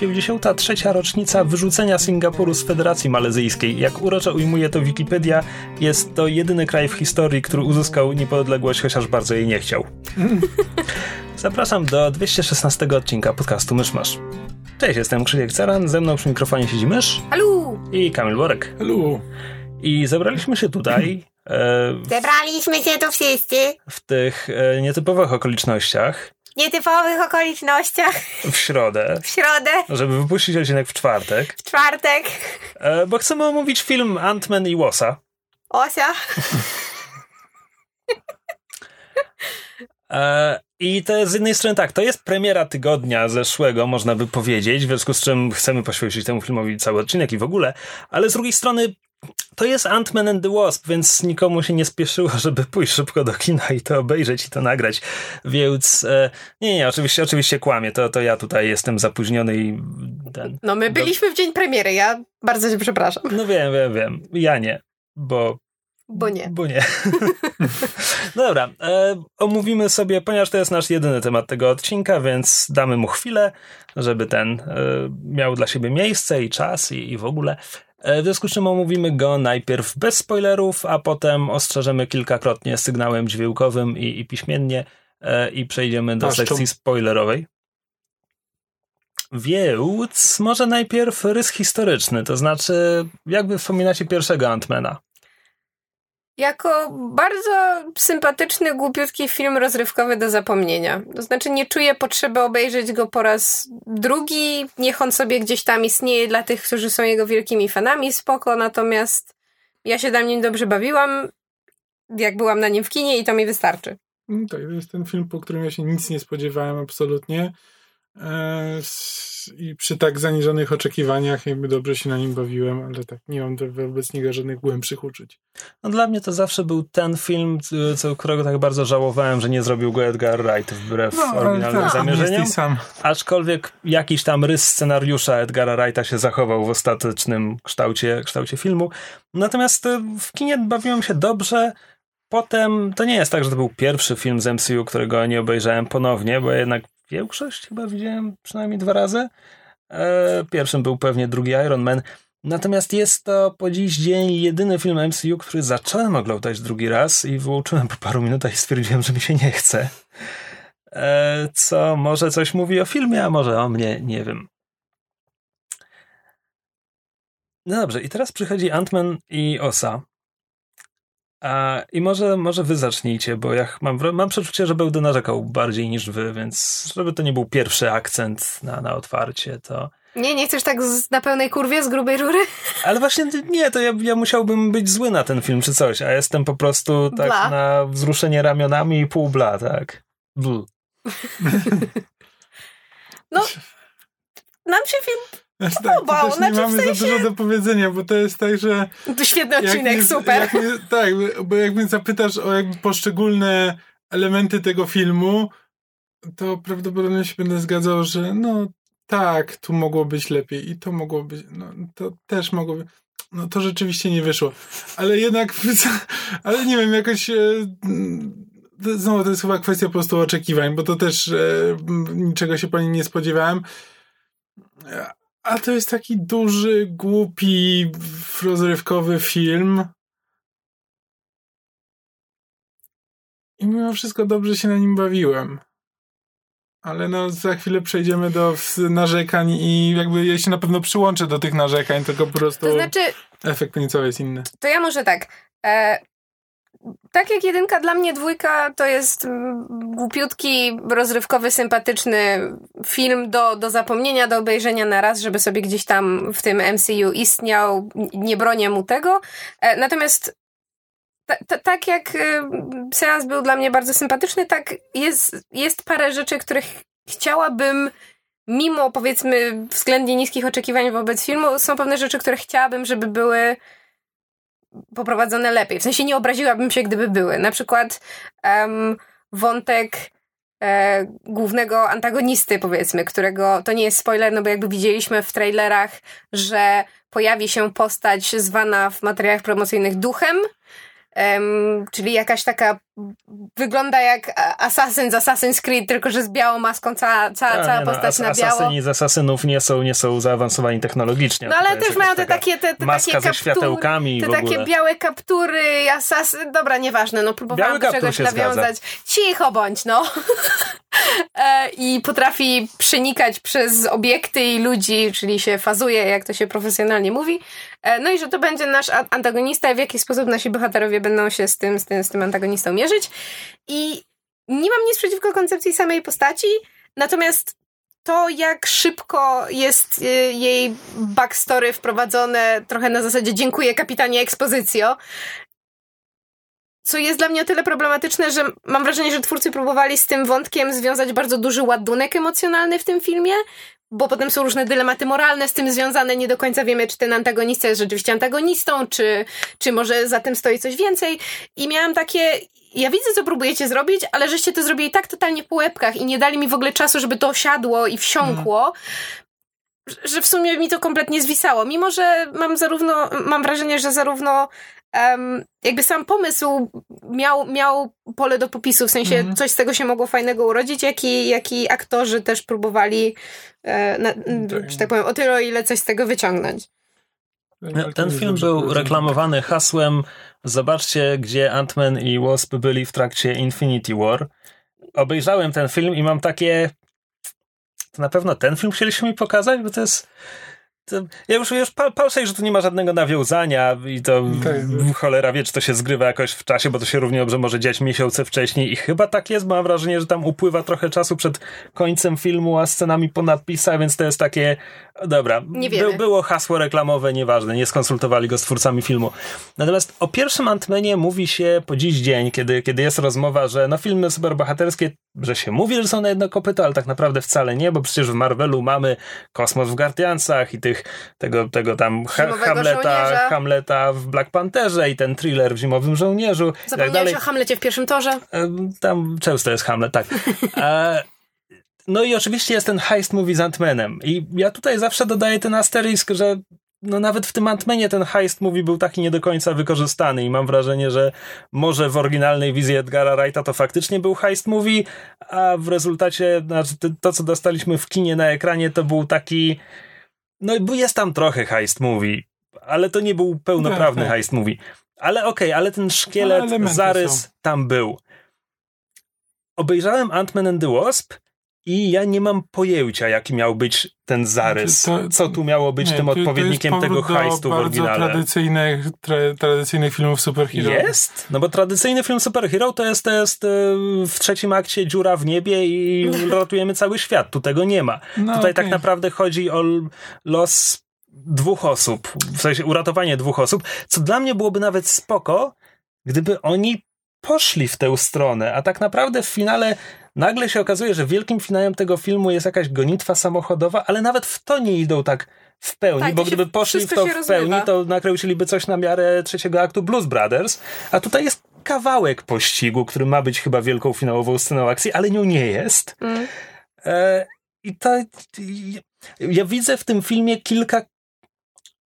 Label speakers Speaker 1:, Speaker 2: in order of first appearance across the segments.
Speaker 1: 53. rocznica wyrzucenia Singapuru z Federacji Malezyjskiej. Jak uroczo ujmuje to Wikipedia, jest to jedyny kraj w historii, który uzyskał niepodległość, chociaż bardzo jej nie chciał. Zapraszam do 216 odcinka podcastu Myszmasz. Cześć, jestem Krzysiek Caran, ze mną przy mikrofonie siedzi Mysz
Speaker 2: Alu!
Speaker 1: i Kamil Borek.
Speaker 3: Hello.
Speaker 1: I zebraliśmy się tutaj e,
Speaker 2: Zebraliśmy się tu wszyscy
Speaker 1: w tych e, nietypowych okolicznościach
Speaker 2: w nietypowych okolicznościach
Speaker 1: w środę,
Speaker 2: w środę,
Speaker 1: żeby wypuścić odcinek w czwartek,
Speaker 2: w czwartek.
Speaker 1: e, bo chcemy omówić film Ant-Man i Łosa.
Speaker 2: Osia.
Speaker 1: E, I to jest z jednej strony tak, to jest premiera tygodnia zeszłego, można by powiedzieć, w związku z czym chcemy poświęcić temu filmowi cały odcinek i w ogóle, ale z drugiej strony to jest Ant-Man and the Wasp, więc nikomu się nie spieszyło, żeby pójść szybko do kina i to obejrzeć i to nagrać, więc e, nie, nie, oczywiście, oczywiście kłamie, to, to ja tutaj jestem zapóźniony i ten...
Speaker 2: No my byliśmy w dzień premiery, ja bardzo cię przepraszam.
Speaker 1: No wiem, wiem, wiem, ja nie, bo
Speaker 2: Bo nie.
Speaker 1: Bo nie. no dobra, e, omówimy sobie, ponieważ to jest nasz jedyny temat tego odcinka, więc damy mu chwilę, żeby ten e, miał dla siebie miejsce i czas i, i w ogóle. E, w związku z czym omówimy go najpierw bez spoilerów, a potem ostrzeżemy kilkakrotnie sygnałem dźwiękowym i, i piśmiennie e, i przejdziemy do
Speaker 3: Paszczą.
Speaker 1: sekcji spoilerowej. Więc może najpierw rys historyczny, to znaczy jak wy wspominacie pierwszego Antmana?
Speaker 2: Jako bardzo sympatyczny, głupiutki film rozrywkowy do zapomnienia. To znaczy nie czuję potrzeby obejrzeć go po raz drugi. Niech on sobie gdzieś tam istnieje dla tych, którzy są jego wielkimi fanami, spoko. Natomiast ja się na nim dobrze bawiłam, jak byłam na nim w kinie i to mi wystarczy.
Speaker 3: No tak, to jest ten film, po którym ja się nic nie spodziewałem absolutnie. E, I przy tak zaniżonych oczekiwaniach jakby dobrze się na nim bawiłem, ale tak nie mam do- wobec niego żadnych głębszych uczuć.
Speaker 1: No dla mnie to zawsze był ten film, co, którego tak bardzo żałowałem, że nie zrobił go Edgar Wright wbrew oryginalnym
Speaker 3: tak,
Speaker 1: zamierzeniom.
Speaker 3: sam.
Speaker 1: Aczkolwiek jakiś tam rys scenariusza Edgara Wrighta się zachował w ostatecznym kształcie, kształcie filmu. Natomiast e, w kinie bawiłem się dobrze. Potem to nie jest tak, że to był pierwszy film z MCU, którego nie obejrzałem ponownie, bo jednak większość chyba widziałem przynajmniej dwa razy. E, Pierwszym był pewnie drugi Iron Man. Natomiast jest to po dziś dzień jedyny film MCU, który zacząłem oglądać drugi raz i wyłączyłem po paru minutach i stwierdziłem, że mi się nie chce. E, Co może coś mówi o filmie, a może o mnie, nie wiem. No dobrze, i teraz przychodzi Ant-Man i Osa. A, I może, może wy zacznijcie, bo ja mam, mam przeczucie, że będę narzekał bardziej niż wy, więc żeby to nie był pierwszy akcent na, na otwarcie, to...
Speaker 2: Nie, nie chcesz tak z, na pełnej kurwie, z grubej rury?
Speaker 1: Ale właśnie nie, to ja, ja musiałbym być zły na ten film czy coś, a jestem po prostu tak
Speaker 2: Bla.
Speaker 1: na wzruszenie ramionami i pół bla, tak. Bl.
Speaker 2: No, nam się film...
Speaker 3: Znaczy,
Speaker 2: Podobał,
Speaker 3: tak, to też nie
Speaker 2: znaczy, w
Speaker 3: mamy
Speaker 2: sensie-
Speaker 3: za dużo do powiedzenia, bo to jest tak, że
Speaker 2: To świetny
Speaker 3: jak
Speaker 2: odcinek,
Speaker 3: mnie-
Speaker 2: super.
Speaker 3: Jak tak, bo jak mnie zapytasz o jakby poszczególne elementy tego filmu, to prawdopodobnie się będę zgadzał, że no tak, tu mogło być lepiej i to mogło być, no to też mogło być. No to rzeczywiście nie wyszło. Ale jednak, ale nie wiem, jakoś e, znowu to jest chyba kwestia po prostu oczekiwań, bo to też e, niczego się po nim nie spodziewałem. A to jest taki duży, głupi, rozrywkowy film. I mimo wszystko dobrze się na nim bawiłem. Ale no, za chwilę przejdziemy do narzekań i jakby ja się na pewno przyłączę do tych narzekań, tylko po prostu
Speaker 2: To znaczy,
Speaker 3: efekt końcowy jest inny.
Speaker 2: To ja może tak. E, tak jak jedynka, dla mnie dwójka to jest mm, głupiutki, rozrywkowy, sympatyczny film do, do zapomnienia, do obejrzenia na raz, żeby sobie gdzieś tam w tym MCU istniał. Nie bronię mu tego. E, natomiast ta, ta, tak jak y, seans był dla mnie bardzo sympatyczny, tak jest, jest parę rzeczy, których chciałabym mimo powiedzmy względnie niskich oczekiwań wobec filmu, są pewne rzeczy, które chciałabym, żeby były poprowadzone lepiej. W sensie nie obraziłabym się, gdyby były. Na przykład um, wątek e, głównego antagonisty, powiedzmy, którego to nie jest spoiler, no bo jakby widzieliśmy w trailerach, że pojawi się postać zwana w materiałach promocyjnych duchem, Um, czyli jakaś taka wygląda jak Assassin z Assassin's Creed, tylko że z białą maską cała, cała,
Speaker 1: A,
Speaker 2: cała
Speaker 1: nie, no,
Speaker 2: postać
Speaker 1: no,
Speaker 2: na biało.
Speaker 1: Asasyni z asasynów nie są, nie są zaawansowani technologicznie.
Speaker 2: No ale też mają te takie te, te
Speaker 1: maska
Speaker 2: takie
Speaker 1: ze
Speaker 2: kaptury,
Speaker 1: światełkami i
Speaker 2: te takie białe kaptury, asasyn, dobra, nieważne, no próbowałam
Speaker 1: Biały
Speaker 2: do czegoś nawiązać. Cicho bądź, no. E, I potrafi przenikać przez obiekty i ludzi, czyli się fazuje, jak to się profesjonalnie mówi. E, No i że to będzie nasz antagonista w jaki sposób nasi bohaterowie będą się z tym, z tym, z tym antagonistą mierzyć. I nie mam nic przeciwko koncepcji samej postaci, natomiast to, jak szybko jest y, jej backstory wprowadzone, trochę na zasadzie dziękuję kapitanie Expositio, co jest dla mnie o tyle problematyczne, że mam wrażenie, że twórcy próbowali z tym wątkiem związać bardzo duży ładunek emocjonalny w tym filmie, bo potem są różne dylematy moralne z tym związane, nie do końca wiemy, czy ten antagonista jest rzeczywiście antagonistą, czy, czy może za tym stoi coś więcej. I miałam takie, ja widzę, co próbujecie zrobić, ale żeście to zrobili tak totalnie po łebkach i nie dali mi w ogóle czasu, żeby to osiadło i wsiąkło, że w sumie mi to kompletnie zwisało. Mimo, że mam zarówno, mam wrażenie, że zarówno em, jakby sam pomysł miał, miał pole do popisu, w sensie
Speaker 3: Mhm.
Speaker 2: coś z tego się mogło fajnego urodzić, jak i, jak i aktorzy też próbowali, na,
Speaker 3: Tak.
Speaker 2: że tak powiem, o tyle, o ile coś z tego wyciągnąć.
Speaker 1: No, Ten film był reklamowany hasłem zobaczcie, gdzie Ant-Man i Wasp byli w trakcie Infinity War. Obejrzałem ten film i mam takie to na pewno ten film chcieliśmy mi pokazać, bo to jest ja już, już pal, pal sobie, że tu nie ma żadnego nawiązania i to
Speaker 3: Tak.
Speaker 1: cholera wie, czy to się zgrywa jakoś w czasie, bo to się równie dobrze może dziać miesiące wcześniej i chyba tak jest, bo mam wrażenie, że tam upływa trochę czasu przed końcem filmu, a scenami po napisach, więc to jest takie dobra,
Speaker 2: Nie wiemy.
Speaker 1: by, było hasło reklamowe, nieważne, nie skonsultowali go z twórcami filmu. Natomiast o pierwszym Antmenie mówi się po dziś dzień, kiedy, kiedy jest rozmowa, że no filmy superbohaterskie, że się mówi, że są na jedno kopyto, ale tak naprawdę wcale nie, bo przecież w Marvelu mamy kosmos w Guardiansach i tych, tego, tego tam ha Hamleta,
Speaker 2: żołnierza.
Speaker 1: Hamleta w Black Pantherze i ten thriller w Zimowym Żołnierzu tak
Speaker 2: Zapomniałeś
Speaker 1: dalej.
Speaker 2: o Hamlecie w pierwszym torze?
Speaker 1: Em, Tam często jest Hamlet, tak. No i oczywiście jest ten heist movie z Antmanem. I ja tutaj zawsze dodaję ten asterisk, że no nawet w tym Antmanie ten heist movie był taki nie do końca wykorzystany i mam wrażenie, że może w oryginalnej wizji Edgara Wrighta to faktycznie był heist movie, a w rezultacie znaczy to- co dostaliśmy w kinie na ekranie, to był taki no i jest tam trochę heist movie, ale to nie był pełnoprawny
Speaker 3: Tak, tak.
Speaker 1: heist movie. Ale okej, ale ten szkielet,
Speaker 3: elementy
Speaker 1: zarys
Speaker 3: są.
Speaker 1: tam był. Obejrzałem Ant-Man and the Wasp i ja nie mam pojęcia, jaki miał być ten zarys.
Speaker 3: To-
Speaker 1: co tu miało być
Speaker 3: Nie,
Speaker 1: tym odpowiednikiem tego
Speaker 3: do
Speaker 1: heistu w oryginale.
Speaker 3: tradycyjnych, tra, tradycyjnych filmów superhero.
Speaker 1: Jest? No bo tradycyjny film superhero to jest, to jest e, w trzecim akcie dziura w niebie i ratujemy cały świat. Tu tego nie ma.
Speaker 3: No,
Speaker 1: Tutaj
Speaker 3: okej.
Speaker 1: tak naprawdę chodzi o los dwóch osób, w sensie uratowanie dwóch osób, co dla mnie byłoby nawet spoko, gdyby oni poszli w tę stronę, a tak naprawdę w finale nagle się okazuje, że wielkim finałem tego filmu jest jakaś gonitwa samochodowa, ale nawet w to nie idą tak w pełni,
Speaker 2: Tak,
Speaker 1: bo gdyby poszli w to w pełni, to nakręciliby coś na miarę trzeciego aktu Blues Brothers, a tutaj jest kawałek pościgu, który ma być chyba wielką finałową sceną akcji, ale nią nie jest.
Speaker 2: Mm.
Speaker 1: E, I to. Ja widzę w tym filmie kilka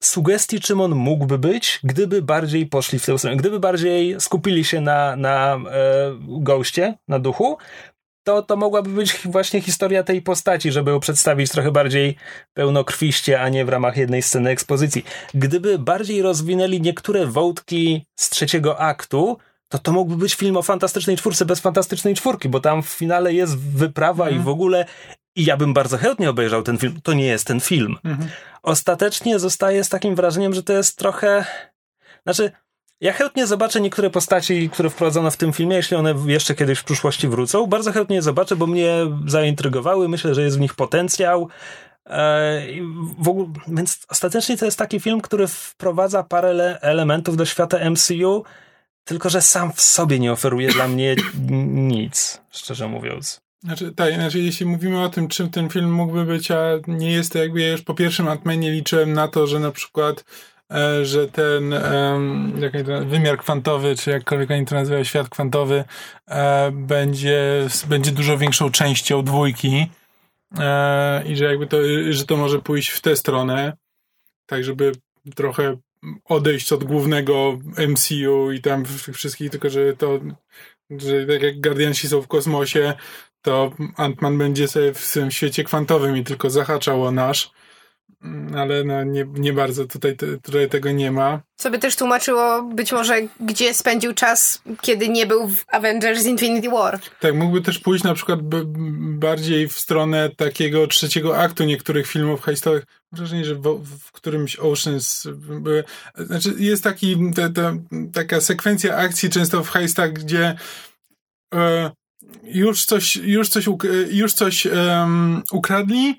Speaker 1: sugestii, czym on mógłby być, gdyby bardziej poszli w tę stronę. Gdyby bardziej skupili się na, na e, goście, na duchu, to, to mogłaby być właśnie historia tej postaci, żeby ją przedstawić trochę bardziej pełnokrwiście, a nie w ramach jednej sceny ekspozycji. Gdyby bardziej rozwinęli niektóre wątki z trzeciego aktu, to to mógłby być film o fantastycznej czwórce bez fantastycznej czwórki, bo tam w finale jest wyprawa i w ogóle i ja bym bardzo chętnie obejrzał ten film. To nie jest ten film.
Speaker 3: Mhm.
Speaker 1: Ostatecznie zostaję z takim wrażeniem, że to jest trochę. Znaczy, ja chętnie zobaczę niektóre postaci, które wprowadzono w tym filmie, jeśli one jeszcze kiedyś w przyszłości wrócą. Bardzo chętnie zobaczę, bo mnie zaintrygowały. Myślę, że jest w nich potencjał. E, ogóle, więc ostatecznie to jest taki film, który wprowadza parę ele- elementów do świata MCU, tylko że sam w sobie nie oferuje dla mnie nic, szczerze mówiąc.
Speaker 3: Znaczy, tak, znaczy, jeśli mówimy o tym, czym ten film mógłby być, a nie jest to jakby ja już po pierwszym Ant-Manie liczyłem na to, że na przykład że ten e, wymiar kwantowy, czy jakkolwiek oni to nazywają, świat kwantowy, e, będzie, będzie dużo większą częścią dwójki e, i że jakby to, że to może pójść w tę stronę, tak żeby trochę odejść od głównego MCU i tam wszystkich, tylko że to, że tak jak Guardiansi są w kosmosie, to Ant-Man będzie sobie w tym świecie kwantowym i tylko zahaczał o nasz. Mm, ale no nie, nie bardzo tutaj, tutaj tego nie ma.
Speaker 2: Co by też tłumaczyło być może, gdzie spędził czas, kiedy nie był w Avengers Infinity War.
Speaker 3: Tak, mógłby też pójść na przykład bardziej w stronę takiego trzeciego aktu niektórych filmów heistowych. Mam wrażenie, że w, w którymś Oceans były, znaczy jest taki, ta, ta, taka sekwencja akcji często w heistach, gdzie e, już coś, już coś, już coś um, ukradli,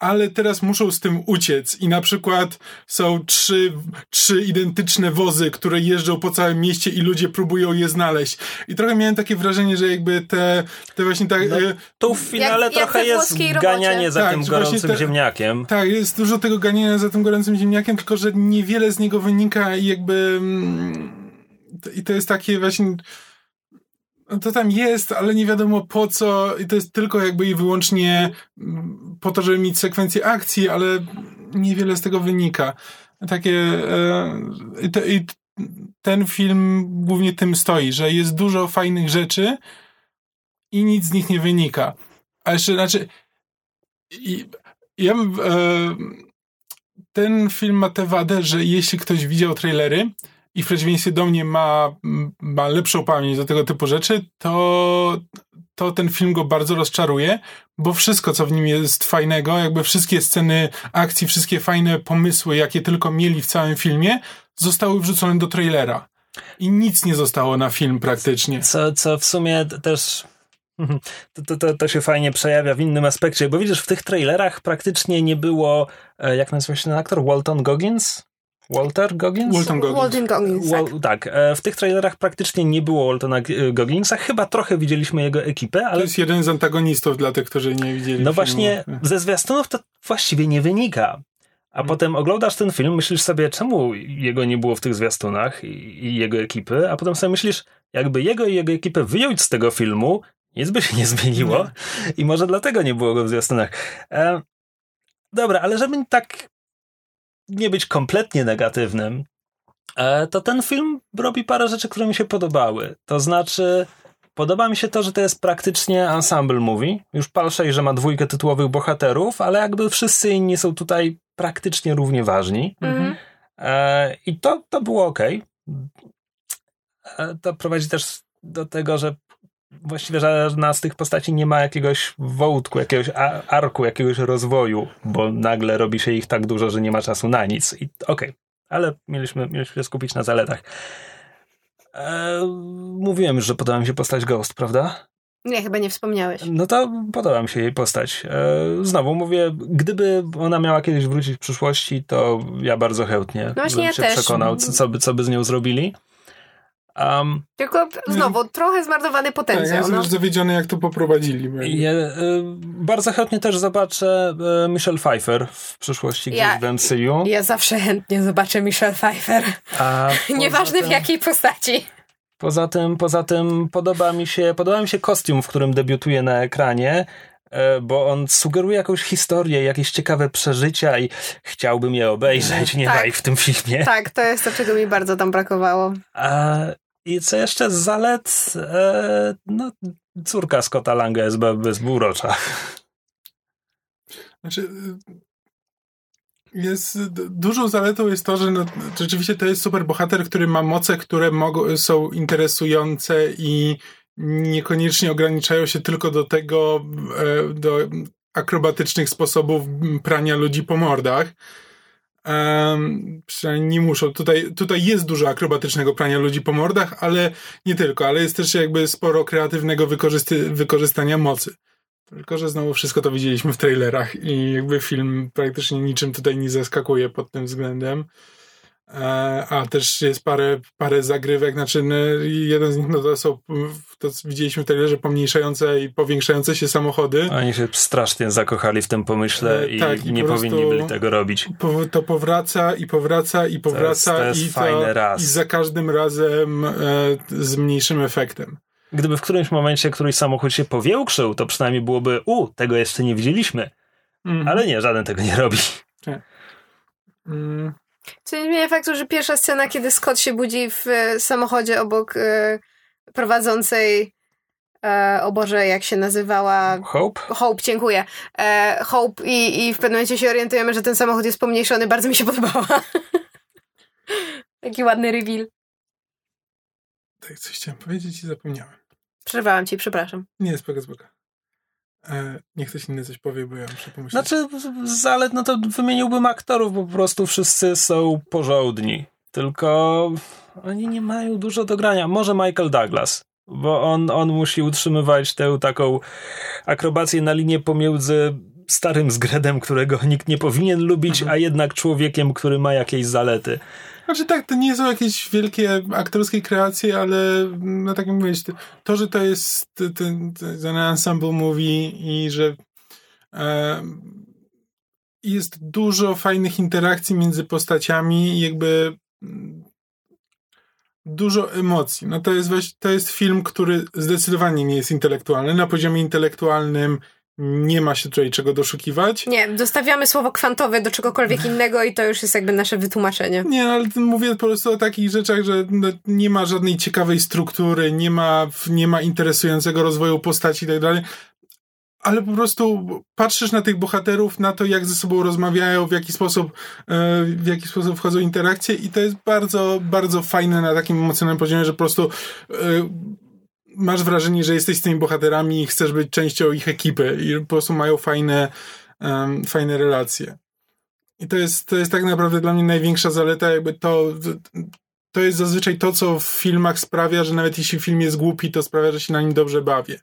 Speaker 3: ale teraz muszą z tym uciec i na przykład są trzy, trzy identyczne wozy, które jeżdżą po całym mieście i ludzie próbują je znaleźć. I trochę miałem takie wrażenie, że jakby te, te właśnie tak... No,
Speaker 1: e, tu w finale jak, trochę jak jest ganianie za tak, tym gorącym te, ziemniakiem.
Speaker 3: Tak, jest dużo tego ganiania za tym gorącym ziemniakiem, tylko że niewiele z niego wynika i jakby... Mm, I to jest takie właśnie to tam jest, ale nie wiadomo po co i to jest tylko jakby i wyłącznie mm, po to, żeby mieć sekwencję akcji, ale niewiele z tego wynika. Takie e, i ten film głównie tym stoi, że jest dużo fajnych rzeczy i nic z nich nie wynika. A jeszcze, znaczy i, ja e, ten film ma tę wadę, że jeśli ktoś widział trailery, i w przeciwieństwie do mnie ma, ma lepszą pamięć do tego typu rzeczy, to, to ten film go bardzo rozczaruje, bo wszystko, co w nim jest fajnego, jakby wszystkie sceny akcji, wszystkie fajne pomysły, jakie tylko mieli w całym filmie, zostały wrzucone do trailera. I nic nie zostało na film praktycznie.
Speaker 1: Co, co w sumie też to, to, to, się fajnie przejawia w innym aspekcie, bo widzisz, w tych trailerach praktycznie nie było, e, jak nazywa się ten aktor, Walton Goggins? Walter Goggins?
Speaker 2: Walton Goggins. Walton Goggins
Speaker 1: tak. Wal, tak. E, w tych trailerach praktycznie nie było Waltona e, Gogginsa. Chyba trochę widzieliśmy jego ekipę, ale...
Speaker 3: To jest jeden z antagonistów dla tych, którzy nie widzieli
Speaker 1: No
Speaker 3: filmu.
Speaker 1: właśnie, ze zwiastunów to właściwie nie wynika. A hmm. potem oglądasz ten film, myślisz sobie, czemu jego nie było w tych zwiastunach i, i jego ekipy, a potem sobie myślisz, jakby jego i jego ekipę wyjąć z tego filmu, nic by się nie zmieniło nie. i może dlatego nie było go w zwiastunach. E, dobra, ale żeby tak nie być kompletnie negatywnym, e, to ten film robi parę rzeczy, które mi się podobały. To znaczy, podoba mi się to, że to jest praktycznie ensemble movie. Już palszej, że ma dwójkę tytułowych bohaterów, ale jakby wszyscy inni są tutaj praktycznie równie ważni. Mhm. E, I to, to było ok. E, to prowadzi też do tego, że właściwie żadna z tych postaci nie ma jakiegoś wątku, jakiegoś arku, jakiegoś rozwoju, bo nagle robi się ich tak dużo, że nie ma czasu na nic. I okej, okay. ale mieliśmy, mieliśmy się skupić na zaletach. Eee, mówiłem już, że podoba mi się postać Ghost, prawda?
Speaker 2: Nie, chyba nie wspomniałeś.
Speaker 1: No to podoba mi się jej postać. Eee, znowu mówię, gdyby ona miała kiedyś wrócić w przyszłości, to ja bardzo chętnie no bym ja się też. przekonał, co, co, by, co by z nią zrobili.
Speaker 2: Um, Tylko znowu, trochę zmarnowany potencjał. Ja
Speaker 3: jestem no. już zawiedziony, jak to poprowadzili.
Speaker 1: Ja, y, bardzo chętnie też zobaczę y, Michelle Pfeiffer w przyszłości ja, gdzieś w MCU.
Speaker 2: Ja zawsze chętnie zobaczę Michelle Pfeiffer. Nieważne tym, w jakiej postaci.
Speaker 1: Poza tym, poza tym podoba mi się, podoba mi się kostium, w którym debiutuje na ekranie e, bo on sugeruje jakąś historię, jakieś ciekawe przeżycia i chciałbym je obejrzeć, nie tak, w tym filmie.
Speaker 2: Tak, to jest to, czego mi bardzo tam brakowało.
Speaker 1: A, i co jeszcze z zalet? E, no, córka Scotta Langa jest bezburocza.
Speaker 3: Znaczy, jest, dużą zaletą jest to, że no, rzeczywiście to jest super bohater, który ma moce, które mogą, są interesujące i niekoniecznie ograniczają się tylko do tego, e, do akrobatycznych sposobów prania ludzi po mordach Um, przynajmniej nie muszą. Tutaj, tutaj jest dużo akrobatycznego prania ludzi po mordach, ale nie tylko, ale jest też jakby sporo kreatywnego wykorzysty, wykorzystania mocy. Tylko, że znowu wszystko to widzieliśmy w trailerach i jakby film praktycznie niczym tutaj nie zaskakuje pod tym względem. E, a też jest parę, parę zagrywek, znaczy no, jeden z nich no to są, to widzieliśmy w trailerze, pomniejszające i powiększające się samochody.
Speaker 1: Oni się strasznie zakochali w tym pomyśle i, tak, i nie powinni byli tego robić.
Speaker 3: to powraca i powraca i powraca
Speaker 1: to jest, to jest
Speaker 3: i, to,
Speaker 1: raz.
Speaker 3: i za każdym razem e, z mniejszym efektem.
Speaker 1: Gdyby w którymś momencie któryś samochód się powiększył, to przynajmniej byłoby, u, tego jeszcze nie widzieliśmy. Mm. Ale nie, żaden tego nie robi.
Speaker 3: Tak. Mm.
Speaker 2: Co nie zmienia faktu, że pierwsza scena, kiedy Scott się budzi w e, samochodzie obok e, prowadzącej e, o Boże, jak się nazywała?
Speaker 1: Hope?
Speaker 2: Hope, dziękuję. E, Hope i, i w pewnym momencie się orientujemy, że ten samochód jest pomniejszony. Bardzo mi się podobała. Taki ładny reveal.
Speaker 3: Tak, coś chciałem powiedzieć i zapomniałem.
Speaker 2: Przerwałam ci, przepraszam.
Speaker 3: Nie, spoko, spoko. E, niech ktoś inny coś powie, bo ja muszę pomyśleć.
Speaker 1: Znaczy, zalet, no to wymieniłbym aktorów, bo po prostu wszyscy są porządni. Tylko oni nie mają dużo do grania. Może Michael Douglas, bo on, on musi utrzymywać tę taką akrobację na linię pomiędzy starym zgredem, którego nikt nie powinien lubić, mhm. a jednak człowiekiem, który ma jakieś zalety.
Speaker 3: Znaczy tak, to nie są jakieś wielkie aktorskie kreacje, ale no tak jak to, że to jest ten, ten ensemble movie i że e, jest dużo fajnych interakcji między postaciami i jakby mm, dużo emocji. No to jest to jest film, który zdecydowanie nie jest intelektualny. Na poziomie intelektualnym nie ma się tutaj czego doszukiwać.
Speaker 2: Nie, dostawiamy słowo kwantowe do czegokolwiek innego i to już jest jakby nasze wytłumaczenie.
Speaker 3: Nie, ale mówię po prostu o takich rzeczach, że no, nie ma żadnej ciekawej struktury, nie ma, nie ma interesującego rozwoju postaci i tak dalej. Ale po prostu patrzysz na tych bohaterów, na to, jak ze sobą rozmawiają, w jaki sposób, e, w jaki sposób wchodzą interakcje, i to jest bardzo, bardzo fajne na takim emocjonalnym poziomie, że po prostu e, masz wrażenie, że jesteś z tymi bohaterami i chcesz być częścią ich ekipy i po prostu mają fajne, um, fajne relacje. I to jest, to jest tak naprawdę dla mnie największa zaleta, jakby to, to jest zazwyczaj to, co w filmach sprawia, że nawet jeśli film jest głupi, to sprawia, że się na nim dobrze bawię.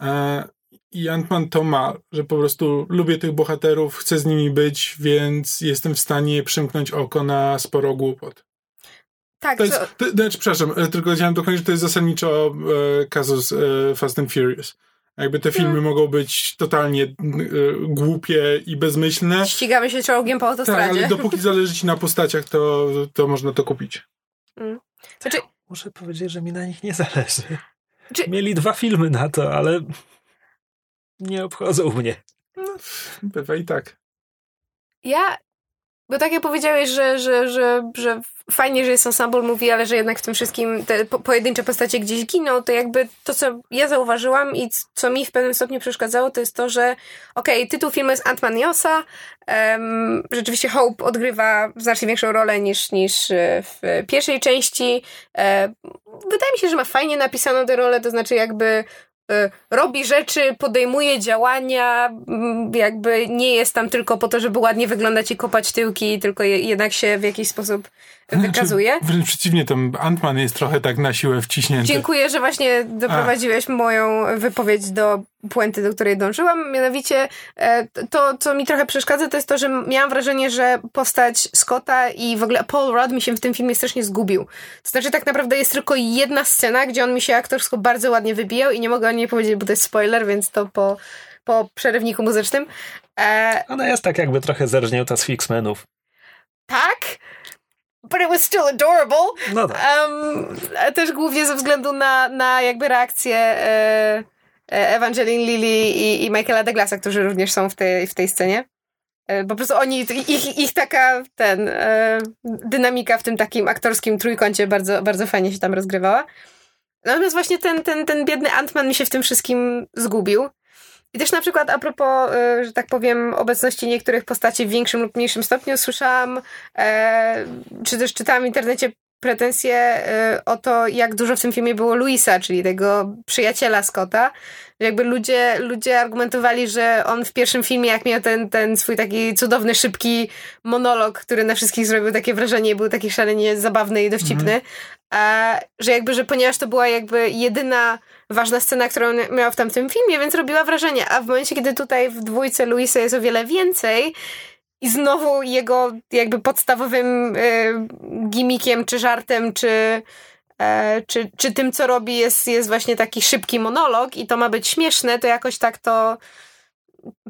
Speaker 3: E, I Ant-Man to ma, że po prostu lubię tych bohaterów, chcę z nimi być, więc jestem w stanie przymknąć oko na sporo głupot.
Speaker 2: Tak,
Speaker 3: to jest, to, to, znaczy, przepraszam, e, tylko chciałem dokończyć, że to jest zasadniczo e, kazus e, Fast and Furious. Jakby te filmy hmm. mogą być totalnie e, głupie i bezmyślne.
Speaker 2: Ścigamy się czołgiem po autostradzie.
Speaker 3: Tak, ale dopóki zależy ci na postaciach, to, to można to kupić.
Speaker 1: Hmm. Znaczy... Muszę powiedzieć, że mi na nich nie zależy. Czy... Mieli dwa filmy na to, ale nie obchodzą mnie.
Speaker 3: No, bywa i tak.
Speaker 2: Ja bo tak jak powiedziałeś, że, że, że, że fajnie, że jest ensemble mówi, ale że jednak w tym wszystkim te po, pojedyncze postacie gdzieś giną, to jakby to, co ja zauważyłam i co mi w pewnym stopniu przeszkadzało, to jest to, że okej, okay, tytuł filmu jest Ant-Man Yosa, um, rzeczywiście Hope odgrywa znacznie większą rolę niż, niż e, w pierwszej części. Um, wydaje mi się, że ma fajnie napisaną tę rolę, to znaczy jakby robi rzeczy, podejmuje działania, mm, jakby nie jest tam tylko po to, żeby ładnie wyglądać i kopać tyłki, tylko jednak się w jakiś sposób wykazuje.
Speaker 3: Znaczy, wręcz przeciwnie, tam Antman jest trochę tak na siłę wciśnięty.
Speaker 2: Dziękuję, że właśnie doprowadziłeś A. moją wypowiedź do puenty, do której dążyłam. Mianowicie e, to, co mi trochę przeszkadza, to jest to, że miałam wrażenie, że postać Scotta i w ogóle Paul Rudd mi się w tym filmie strasznie zgubił. To znaczy tak naprawdę jest tylko jedna scena, gdzie on mi się aktorsko bardzo ładnie wybijał i nie mogę o niej powiedzieć, bo to jest spoiler, więc to po, po przerywniku muzycznym.
Speaker 1: E... Ona jest tak jakby trochę zerżnięta z X-Menów.
Speaker 2: Tak? But it was still adorable.
Speaker 1: No tak. Um,
Speaker 2: też głównie ze względu na, na jakby reakcję e, e, Evangeline Lilly i, i Michaela Douglasa, którzy również są w tej, w tej scenie. E, po prostu oni, ich, ich taka ten e, dynamika w tym takim aktorskim trójkącie bardzo, bardzo fajnie się tam rozgrywała. Natomiast właśnie ten, ten, ten biedny Antman mi się w tym wszystkim zgubił. I też na przykład a propos, y, że tak powiem, obecności niektórych postaci w większym lub mniejszym stopniu, słyszałam, e, czy też czytałam w internecie pretensje e, o to, jak dużo w tym filmie było Luisa, czyli tego przyjaciela Scotta. Jakby ludzie, ludzie argumentowali, że on w pierwszym filmie, jak miał ten, ten swój taki cudowny, szybki monolog, który na wszystkich zrobił takie wrażenie, był taki szalenie zabawny i dowcipny, mm. A, że jakby, że ponieważ to była jakby jedyna ważna scena, którą miała w tamtym filmie, więc robiła wrażenie. A w momencie, kiedy tutaj w dwójce Luisa jest o wiele więcej, i znowu jego jakby podstawowym y, gimikiem, czy żartem, czy, e, czy, czy tym, co robi, jest, jest właśnie taki szybki monolog i to ma być śmieszne, to jakoś tak to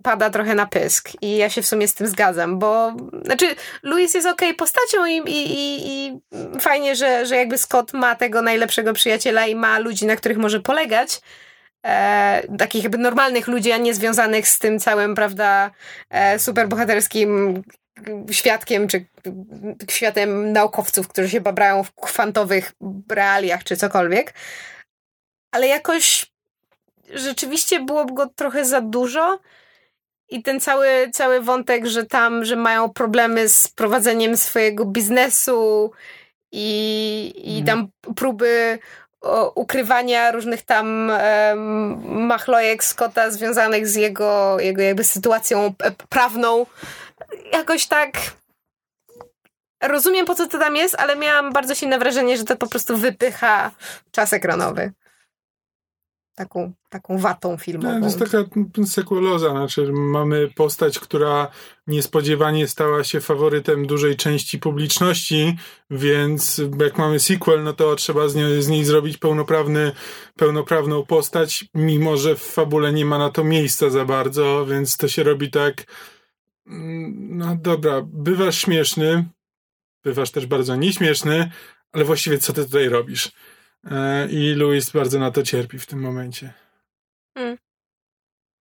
Speaker 2: pada trochę na pysk i ja się w sumie z tym zgadzam, bo znaczy Louis jest okej okay postacią i, i, i, i, fajnie, że, że jakby Scott ma tego najlepszego przyjaciela i ma ludzi, na których może polegać, e, takich jakby normalnych ludzi, a nie związanych z tym całym, prawda, e, superbohaterskim świadkiem, czy światem naukowców, którzy się babrają w kwantowych realiach, czy cokolwiek. Ale jakoś rzeczywiście było go trochę za dużo i ten cały, cały wątek, że tam, że mają problemy z prowadzeniem swojego biznesu i, i mhm. tam próby o, ukrywania różnych tam um, machlojek Scotta związanych z jego, jego jakby sytuacją prawną. Jakoś tak rozumiem po co to tam jest, ale miałam bardzo silne wrażenie, że to po prostu wypycha czas ekranowy taką, taką watą filmową.
Speaker 3: No, to jest taka sekuloza, znaczy mamy postać, która niespodziewanie stała się faworytem dużej części publiczności, więc jak mamy sequel, no to trzeba z niej, z niej zrobić pełnoprawny, pełnoprawną postać, mimo że w fabule nie ma na to miejsca za bardzo, więc to się robi tak mm, no dobra, bywasz śmieszny, bywasz też bardzo nieśmieszny, ale właściwie co ty tutaj robisz? E, I Louis bardzo na to cierpi w tym momencie. Hmm.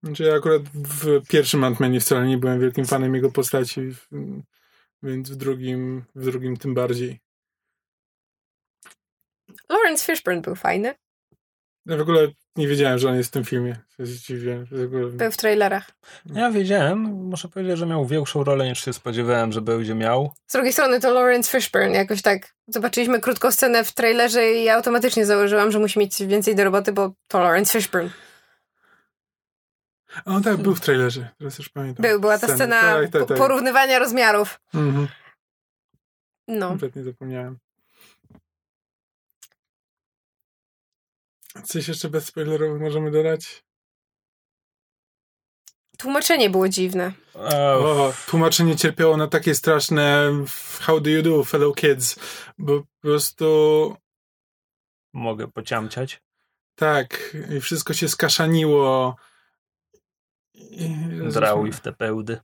Speaker 3: Znaczy ja akurat w pierwszym Ant-Manie wcale nie byłem wielkim fanem jego postaci, więc w drugim, w drugim tym bardziej.
Speaker 2: Lawrence Fishburne był fajny.
Speaker 3: Ja w ogóle nie wiedziałem, że on jest w tym filmie.
Speaker 2: Był w trailerach.
Speaker 1: Ja wiedziałem. Muszę powiedzieć, że miał większą rolę niż się spodziewałem, że będzie miał.
Speaker 2: Z drugiej strony to Lawrence Fishburne. Jakoś tak zobaczyliśmy krótką scenę w trailerze i ja automatycznie założyłam, że musi mieć więcej do roboty, bo to Lawrence Fishburne.
Speaker 3: On tak, był w trailerze, teraz już pamiętam.
Speaker 2: Był, była ta scena tak, tak, tak. porównywania rozmiarów. Mhm.
Speaker 3: No. Kompletnie zapomniałem. Coś jeszcze bez spoilerów możemy dodać?
Speaker 2: Tłumaczenie było dziwne.
Speaker 3: O, tłumaczenie cierpiało na takie straszne how do you do, fellow kids, bo po prostu...
Speaker 1: Mogę pociamciać?
Speaker 3: Tak, i wszystko się skaszaniło.
Speaker 1: Drał i w te pełdy.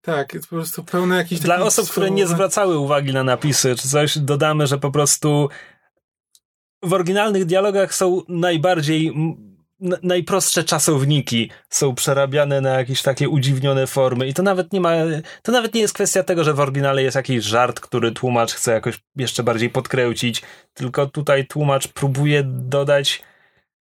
Speaker 3: Tak, jest po prostu pełne jakichś
Speaker 1: Dla osób, które nie zwracały uwagi na napisy czy coś, dodamy, że po prostu w oryginalnych dialogach są najbardziej najprostsze czasowniki. Są przerabiane na jakieś takie udziwnione formy i to nawet nie ma, to nawet nie jest kwestia tego, że w oryginale jest jakiś żart, który tłumacz chce jakoś jeszcze bardziej podkręcić, tylko tutaj tłumacz próbuje dodać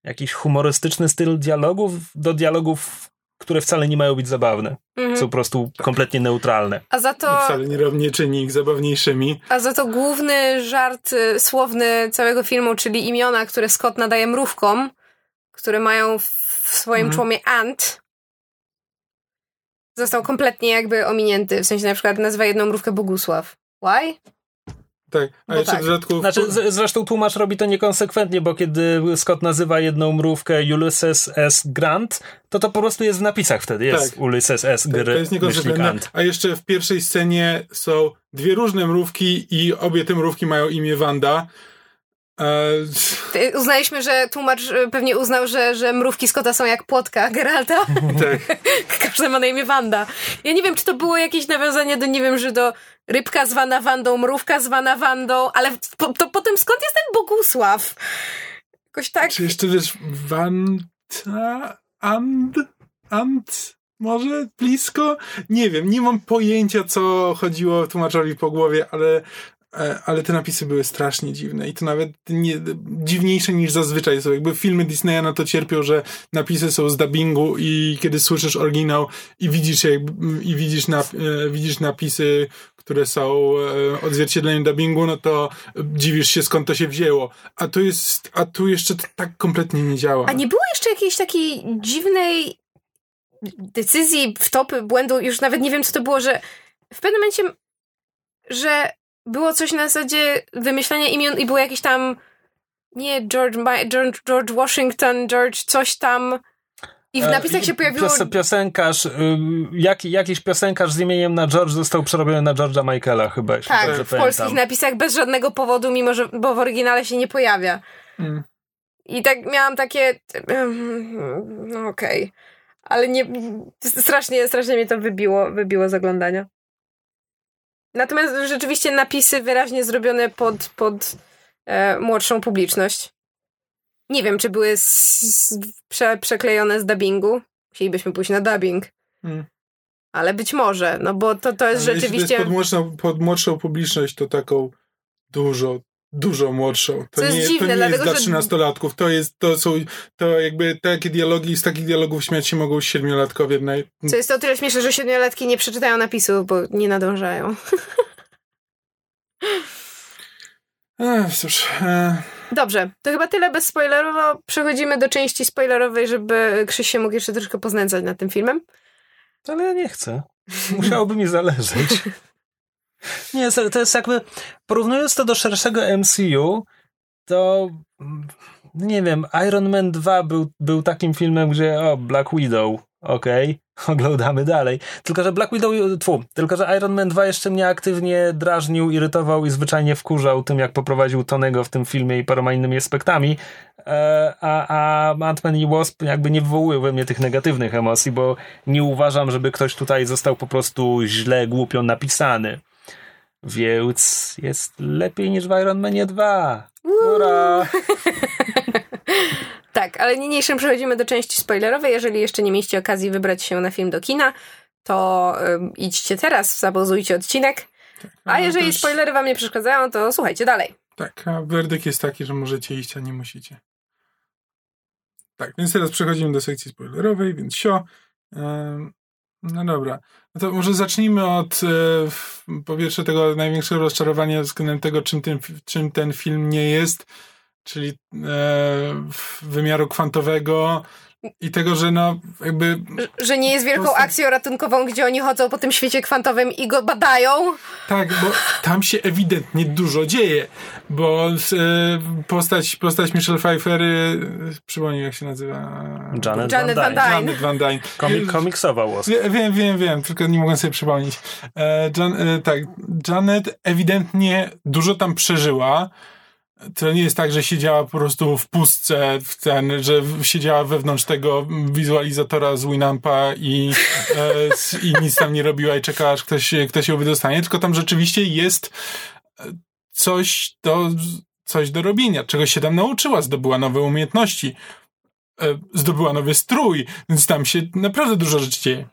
Speaker 1: jakiś humorystyczny styl dialogów do dialogów, które wcale nie mają być zabawne. Mhm. Są po prostu kompletnie neutralne.
Speaker 2: A za to...
Speaker 3: I wcale nie, nie czyni ich zabawniejszymi.
Speaker 2: A za to główny żart y, słowny całego filmu, czyli imiona, które Scott nadaje mrówkom, które mają w swoim mhm. człomie ant, został kompletnie jakby ominięty. W sensie na przykład nazywa jedną mrówkę Bogusław. Why?
Speaker 3: Tak, a bo jeszcze tak. w dodatku...
Speaker 1: Znaczy, z, zresztą tłumacz robi to niekonsekwentnie, bo kiedy Scott nazywa jedną mrówkę Ulysses S. Grant, to to po prostu jest w napisach wtedy, jest tak. Ulysses S. Gr. Tak, to jest niekonsekwentne.
Speaker 3: A jeszcze w pierwszej scenie są dwie różne mrówki i obie te mrówki mają imię Wanda.
Speaker 2: E... Uznaliśmy, że tłumacz e, pewnie uznał, że, że mrówki Scotta są jak płotka Geralta. Tak. Każda ma na imię Wanda. Ja nie wiem, czy to było jakieś nawiązanie do, nie wiem, że do rybka zwana Wandą, mrówka zwana Wandą, ale po, to potem skąd jest ten Bogusław? Jakoś tak.
Speaker 3: Czy jeszcze wiesz, Wanta, And, And, może blisko? Nie wiem, nie mam pojęcia, co chodziło tłumaczowi po głowie, ale ale te napisy były strasznie dziwne i to nawet nie, dziwniejsze niż zazwyczaj są. Jakby filmy Disneya na to cierpią, że napisy są z dubbingu i kiedy słyszysz oryginał i widzisz, jakby, i widzisz, nap, e, widzisz napisy, które są e, odzwierciedleniem dubbingu, no to dziwisz się skąd to się wzięło. A tu jest, a tu jeszcze tak kompletnie nie działa.
Speaker 2: A nie było jeszcze jakiejś takiej dziwnej decyzji, wtopy, błędu, już nawet nie wiem co to było, że w pewnym momencie, że było coś na zasadzie wymyślania imion i było jakieś tam nie George, George, George Washington, George coś tam I w napisach się pojawiło...
Speaker 1: Pios, piosenkarz, y, jak, jakiś piosenkarz z imieniem na George został przerobiony na George'a Michaela chyba, jeśli
Speaker 2: Tak, w
Speaker 1: pamiętam.
Speaker 2: polskich napisach bez żadnego powodu, mimo że bo w oryginale się nie pojawia.
Speaker 3: Mm.
Speaker 2: I tak miałam takie. No okej. Ale nie. Strasznie, strasznie mnie to wybiło, wybiło z oglądania. Natomiast rzeczywiście napisy wyraźnie zrobione pod, pod e, młodszą publiczność. Nie wiem, czy były z, z, prze, przeklejone z dubbingu. Musielibyśmy pójść na dubbing.
Speaker 3: Mm.
Speaker 2: Ale być może, no bo to, to jest
Speaker 3: Ale jeśli
Speaker 2: rzeczywiście.
Speaker 3: To jest pod, młodszą, pod młodszą publiczność, to taką dużo, dużo młodszą. To,
Speaker 2: Co jest
Speaker 3: nie,
Speaker 2: dziwne,
Speaker 3: to nie
Speaker 2: dlatego,
Speaker 3: jest dla
Speaker 2: że-
Speaker 3: trzynastolatków. To jest, to są, to jakby takie dialogi, z takich dialogów śmiać się mogą siedmiolatkowie. Naj...
Speaker 2: Co jest o tyle śmieszne, że siedmiolatki nie przeczytają napisu, bo nie nadążają.
Speaker 3: Ech, cóż, e,
Speaker 2: Dobrze, to chyba tyle bez spoilerowo. Przechodzimy do części spoilerowej, żeby Krzyś się mógł jeszcze troszkę poznęcać nad tym filmem.
Speaker 1: Ale ja nie chcę. Musiałoby mi zależeć. Nie, to- jest jakby, porównując to do szerszego MCU, to mm, nie wiem, Iron Man 2 był, był takim filmem, gdzie o, Black Widow, okej, oglądamy dalej. Tylko, że Black Widow, tfu, tylko, że Iron Man 2 jeszcze mnie aktywnie drażnił, irytował i zwyczajnie wkurzał tym, jak poprowadził Tonego w tym filmie i paroma innymi aspektami, e, a, a Ant-Man i Wasp jakby nie wywołują we mnie tych negatywnych emocji, bo nie uważam, żeby ktoś tutaj został po prostu źle, głupio napisany. Więc jest lepiej niż w Iron Manie 2. Ura!
Speaker 2: Tak, ale niniejszym przechodzimy do części spoilerowej. Jeżeli jeszcze nie mieliście okazji wybrać się na film do kina, to idźcie teraz, zabozujcie odcinek. A
Speaker 3: ale
Speaker 2: jeżeli
Speaker 3: też-
Speaker 2: spoilery wam nie przeszkadzają, to słuchajcie dalej.
Speaker 3: Tak, a werdykt jest taki, że możecie iść, a nie musicie. Tak, więc teraz przechodzimy do sekcji spoilerowej, więc sio. No dobra. No to może zacznijmy od e, po pierwsze tego największego rozczarowania względem tego, czym ten, czym ten film nie jest, czyli e, wymiaru kwantowego i tego, że no jakby
Speaker 2: Że- Że nie jest wielką akcją ratunkową, gdzie oni chodzą po tym świecie kwantowym i go badają.
Speaker 3: Tak, bo tam się ewidentnie dużo dzieje, bo e, postać, postać Michelle Pfeiffer, e, przypomnij jak się nazywa?
Speaker 1: Janet,
Speaker 2: Janet
Speaker 1: Van
Speaker 2: Van
Speaker 1: Dyne.
Speaker 3: Janet Van Dyne.
Speaker 1: Komik, komiksowa.
Speaker 3: Wie, wiem, wiem, wiem, tylko nie mogłem sobie przypomnieć. E, Jan, e, tak, Janet ewidentnie dużo tam przeżyła. To nie jest tak, że siedziała po prostu w pustce, w ten, że siedziała wewnątrz tego wizualizatora z Winampa i, e, i nic tam nie robiła i czekała, aż ktoś, ktoś ją wydostanie, tylko tam rzeczywiście jest e, coś do, coś do robienia, czegoś się tam nauczyła, zdobyła nowe umiejętności, e, zdobyła nowy strój, więc tam się naprawdę dużo rzeczy dzieje.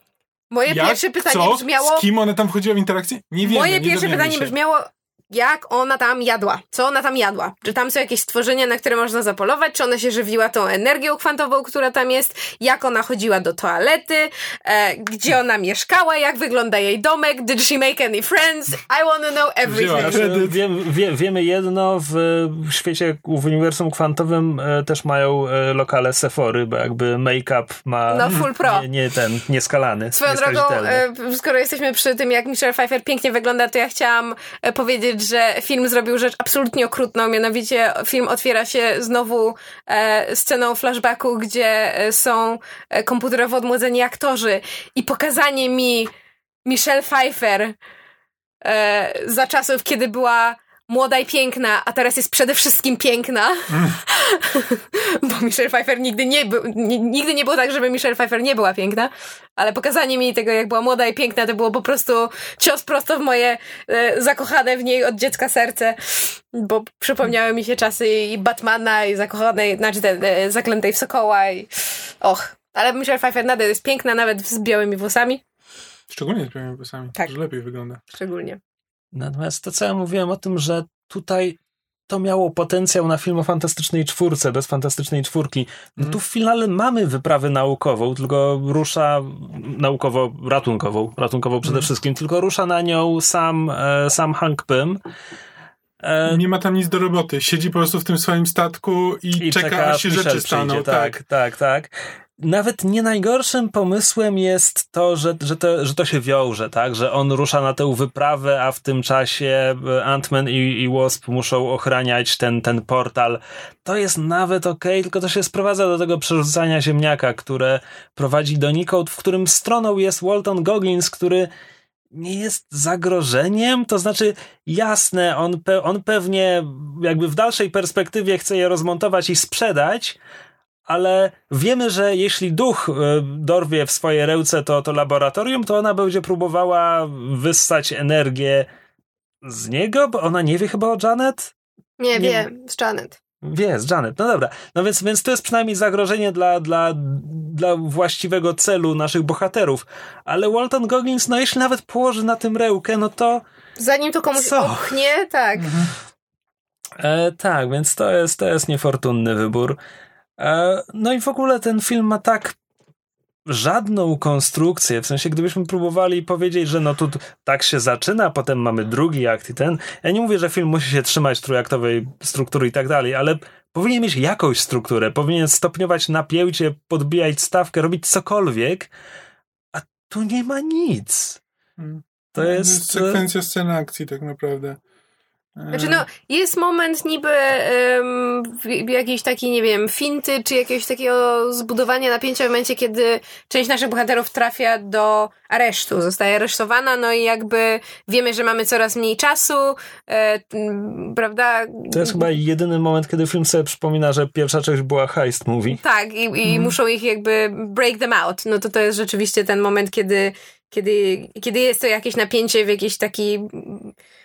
Speaker 2: Moje
Speaker 3: Jak?
Speaker 2: pierwsze pytanie
Speaker 3: Co?
Speaker 2: brzmiało...
Speaker 3: Z kim ona tam wchodziła w interakcję? Nie wiem.
Speaker 2: Moje
Speaker 3: nie
Speaker 2: pierwsze pytanie
Speaker 3: się.
Speaker 2: brzmiało, jak ona tam jadła? Co ona tam jadła? Czy tam są jakieś stworzenia, na które można zapolować? Czy ona się żywiła tą energią kwantową, która tam jest? Jak ona chodziła do toalety? E, gdzie ona mieszkała? Jak wygląda jej domek? Did she make any friends? I want to know everything.
Speaker 3: Wzięła
Speaker 1: Znaczy, wie, wie, wiemy jedno, w, w świecie, w uniwersum kwantowym e, też mają e, lokale Sephory, bo jakby make-up ma
Speaker 2: No, full pro.
Speaker 1: Nie, nie ten, nieskalany,
Speaker 2: Swoją drogą, e, skoro jesteśmy przy tym, jak Michelle Pfeiffer pięknie wygląda, to ja chciałam e, że film zrobił rzecz absolutnie okrutną, mianowicie film otwiera się znowu e, sceną flashbacku, gdzie e, są e, komputerowo odmłodzeni aktorzy i pokazanie mi Michelle Pfeiffer e, za czasów, kiedy była młoda i piękna, a teraz jest przede wszystkim piękna. Bo Michelle Pfeiffer nigdy nie, był, ni- nigdy nie było tak, żeby Michelle Pfeiffer nie była piękna, ale pokazanie mi tego, jak była młoda i piękna, to było po prostu cios prosto w moje e, zakochane w niej od dziecka serce, bo przypomniały mi się czasy i Batmana i zakochanej, znaczy te, e, zaklętej w Sokoła i och. Ale Michelle Pfeiffer nadal jest piękna, nawet z białymi włosami,
Speaker 3: Szczególnie z białymi włosami.
Speaker 2: Tak.
Speaker 3: Że lepiej wygląda.
Speaker 2: szczególnie.
Speaker 1: Natomiast to, co ja mówiłem o tym, że tutaj to miało potencjał na film o fantastycznej czwórce, bez fantastycznej czwórki. No tu w finale mamy wyprawę naukową, tylko rusza naukowo-ratunkową, ratunkową przede
Speaker 3: Mhm.
Speaker 1: wszystkim, tylko rusza na nią sam, e, sam Hank Pym. E,
Speaker 3: Nie ma tam nic do roboty. Siedzi po prostu w tym swoim statku i,
Speaker 1: i
Speaker 3: czeka,
Speaker 1: czeka,
Speaker 3: aż się rzeczy staną. Tak.
Speaker 1: tak, tak, tak. Nawet nie najgorszym pomysłem jest to, że, że, to, że to się wiąże, tak? Że on rusza na tę wyprawę, a w tym czasie Ant-Man i, i Wasp muszą ochraniać ten, ten portal. To jest nawet okej, okay, tylko to się sprowadza do tego przerzucania ziemniaka, które prowadzi do Nicode, w którym stroną jest Walton Goggins, który nie jest zagrożeniem, to znaczy jasne, on, pe on pewnie jakby w dalszej perspektywie chce je rozmontować i sprzedać, ale wiemy, że jeśli duch e, dorwie w swoje ręce to, to laboratorium, to ona będzie próbowała wyssać energię z niego, bo ona nie wie chyba o Janet?
Speaker 2: Nie, nie wie, z Janet.
Speaker 1: Wie, z Janet. No dobra. No więc, więc to jest przynajmniej zagrożenie dla, dla, dla właściwego celu naszych bohaterów. Ale Walton Goggins, no jeśli nawet położy na tym rełkę, no to...
Speaker 2: Zanim to komuś co? opchnie, tak. Mhm.
Speaker 1: E, tak, więc to jest, to jest niefortunny wybór. E, no i w ogóle ten film ma tak żadną konstrukcję, w sensie gdybyśmy próbowali powiedzieć, że no tu tak się zaczyna, potem mamy drugi akt i ten. Ja nie mówię, że film musi się trzymać trójaktowej struktury i tak dalej, ale powinien mieć jakąś strukturę, powinien stopniować napięcie, podbijać stawkę, robić cokolwiek, a tu nie ma nic.
Speaker 3: Hmm. To jest... Sekwencja sceny akcji tak naprawdę.
Speaker 2: Znaczy no, jest moment niby um, jakiejś takiej, nie wiem, finty, czy jakiegoś takiego zbudowania napięcia w momencie, kiedy część naszych bohaterów trafia do aresztu, zostaje aresztowana, no i jakby wiemy, że mamy coraz mniej czasu, e, prawda?
Speaker 1: To jest chyba jedyny moment, kiedy film sobie przypomina, że pierwsza część była heist movie.
Speaker 2: Tak, i, i mm. muszą ich jakby break them out. No to to jest rzeczywiście ten moment, kiedy kiedy, kiedy jest to jakieś napięcie w jakiś taki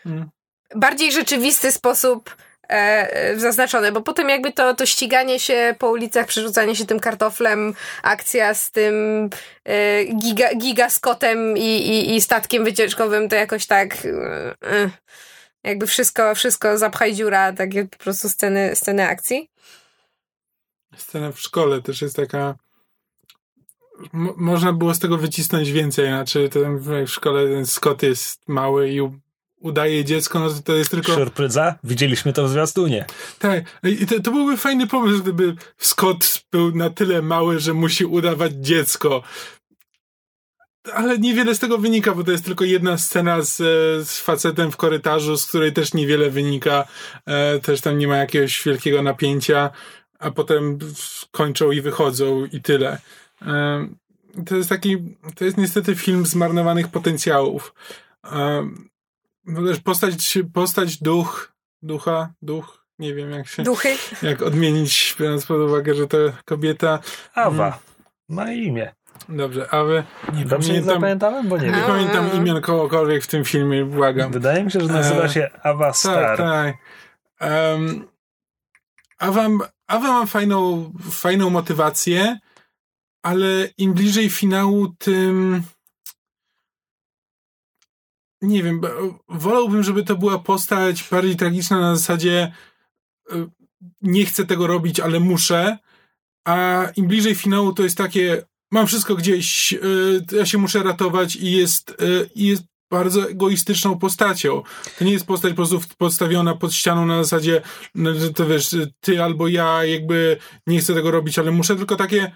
Speaker 2: mm bardziej rzeczywisty sposób e, zaznaczone, bo potem jakby to, to ściganie się po ulicach, przerzucanie się tym kartoflem, akcja z tym e, giga, gigaskotem i, i, i statkiem wycieczkowym, to jakoś tak e, e jakby wszystko, wszystko zapchaj dziura, takie po prostu sceny, sceny akcji.
Speaker 3: Scena w szkole też jest taka można było z tego wycisnąć więcej, znaczy ten, w szkole ten Scott jest mały i udaje dziecko, no to, to jest tylko...
Speaker 1: Szurprydza? Widzieliśmy to w zwiastunie.
Speaker 3: Tak. I to, to byłby fajny pomysł, gdyby Scott był na tyle mały, że musi udawać dziecko. Ale niewiele z tego wynika, bo to jest tylko jedna scena z, z facetem w korytarzu, z której też niewiele wynika. E, też tam nie ma jakiegoś wielkiego napięcia, a potem kończą i wychodzą i tyle. E, to jest taki, to jest niestety film zmarnowanych potencjałów. E, no też postać, postać duch, ducha, duch, nie wiem jak się...
Speaker 2: Duchy?
Speaker 3: Jak odmienić, biorąc pod uwagę, że to kobieta...
Speaker 1: Awa. Hmm. Ma imię.
Speaker 3: Dobrze, Awy.
Speaker 1: Nie Dobrze pamiętam, nie bo nie,
Speaker 3: nie
Speaker 1: wiem.
Speaker 3: pamiętam imion kogokolwiek w tym filmie, błagam.
Speaker 1: Wydaje mi się, że nazywa e, się Awa Star.
Speaker 3: Tak, tak. Um, Awa, Awa ma fajną, fajną motywację, ale im bliżej finału, tym nie wiem, wolałbym, żeby to była postać bardziej tragiczna na zasadzie e, nie chcę tego robić, ale muszę, a im bliżej finału to jest takie mam wszystko gdzieś, e, ja się muszę ratować i jest, e, jest bardzo egoistyczną postacią. To nie jest postać po prostu podstawiona pod ścianą na zasadzie, no, to wiesz, ty albo ja jakby nie chcę tego robić, ale muszę, tylko takie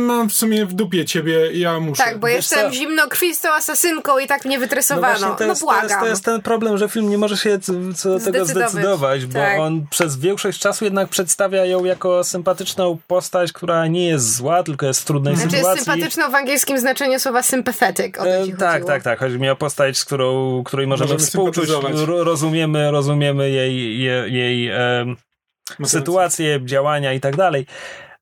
Speaker 3: mam w sumie w dupie ciebie, ja muszę.
Speaker 2: Tak, bo jestem zimnokrwistą asasynką i tak mnie wytresowano. No, to jest, no błagam.
Speaker 1: To jest, to jest, ten problem, że film nie może się co do tego zdecydować, bo tak. on przez większość czasu jednak przedstawia ją jako sympatyczną postać, która nie jest zła, tylko jest w trudnej
Speaker 2: znaczy
Speaker 1: sytuacji.
Speaker 2: jest sympatyczną w angielskim znaczeniu słowa sympathetic. E,
Speaker 1: tak, tak, tak. Chodzi mi o postać, z którą, której możemy, możemy współczuć, rozumiemy, rozumiemy jej, jej, jej e, sytuację, działania i tak dalej.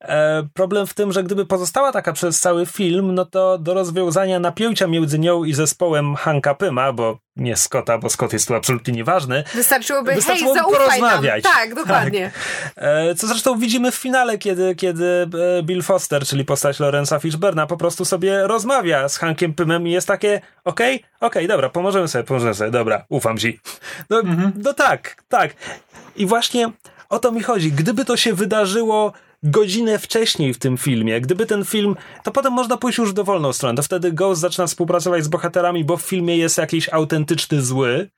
Speaker 1: E, problem w tym, że gdyby pozostała taka przez cały film, no to do rozwiązania napięcia między nią i zespołem Hanka Pyma, bo nie Scotta, bo Scott jest tu absolutnie nieważny.
Speaker 2: Wystarczyłoby, wystarczyłoby hej, porozmawiać. Nam. Tak, dokładnie.
Speaker 1: Tak. Co zresztą widzimy w finale, kiedy, kiedy e, Bill Foster, czyli postać Lorenza Fishburna, po prostu sobie rozmawia z Hankiem Pymem i jest takie, okej, okay, okej, okay, dobra, pomożemy sobie, pomożemy sobie, dobra, ufam ci. No, mhm. no tak, tak. I właśnie o to mi chodzi. Gdyby to się wydarzyło godzinę wcześniej w tym filmie. Gdyby ten film, to potem można pójść już w dowolną stronę. To wtedy Ghost zaczyna współpracować z bohaterami, bo w filmie jest jakiś autentyczny zły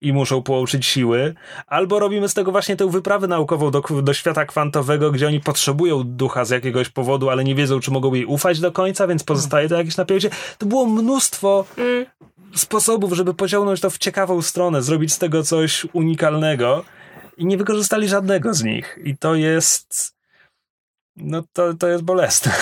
Speaker 1: i muszą połączyć siły, albo robimy z tego właśnie tę wyprawę naukową do, do świata kwantowego, gdzie oni potrzebują ducha z jakiegoś powodu, ale nie wiedzą, czy mogą jej ufać do końca, więc pozostaje to jakieś napięcie. To było mnóstwo mm. sposobów, żeby pociągnąć to w ciekawą stronę, zrobić z tego coś unikalnego i nie wykorzystali żadnego z nich. I to jest no to, to jest bolesne.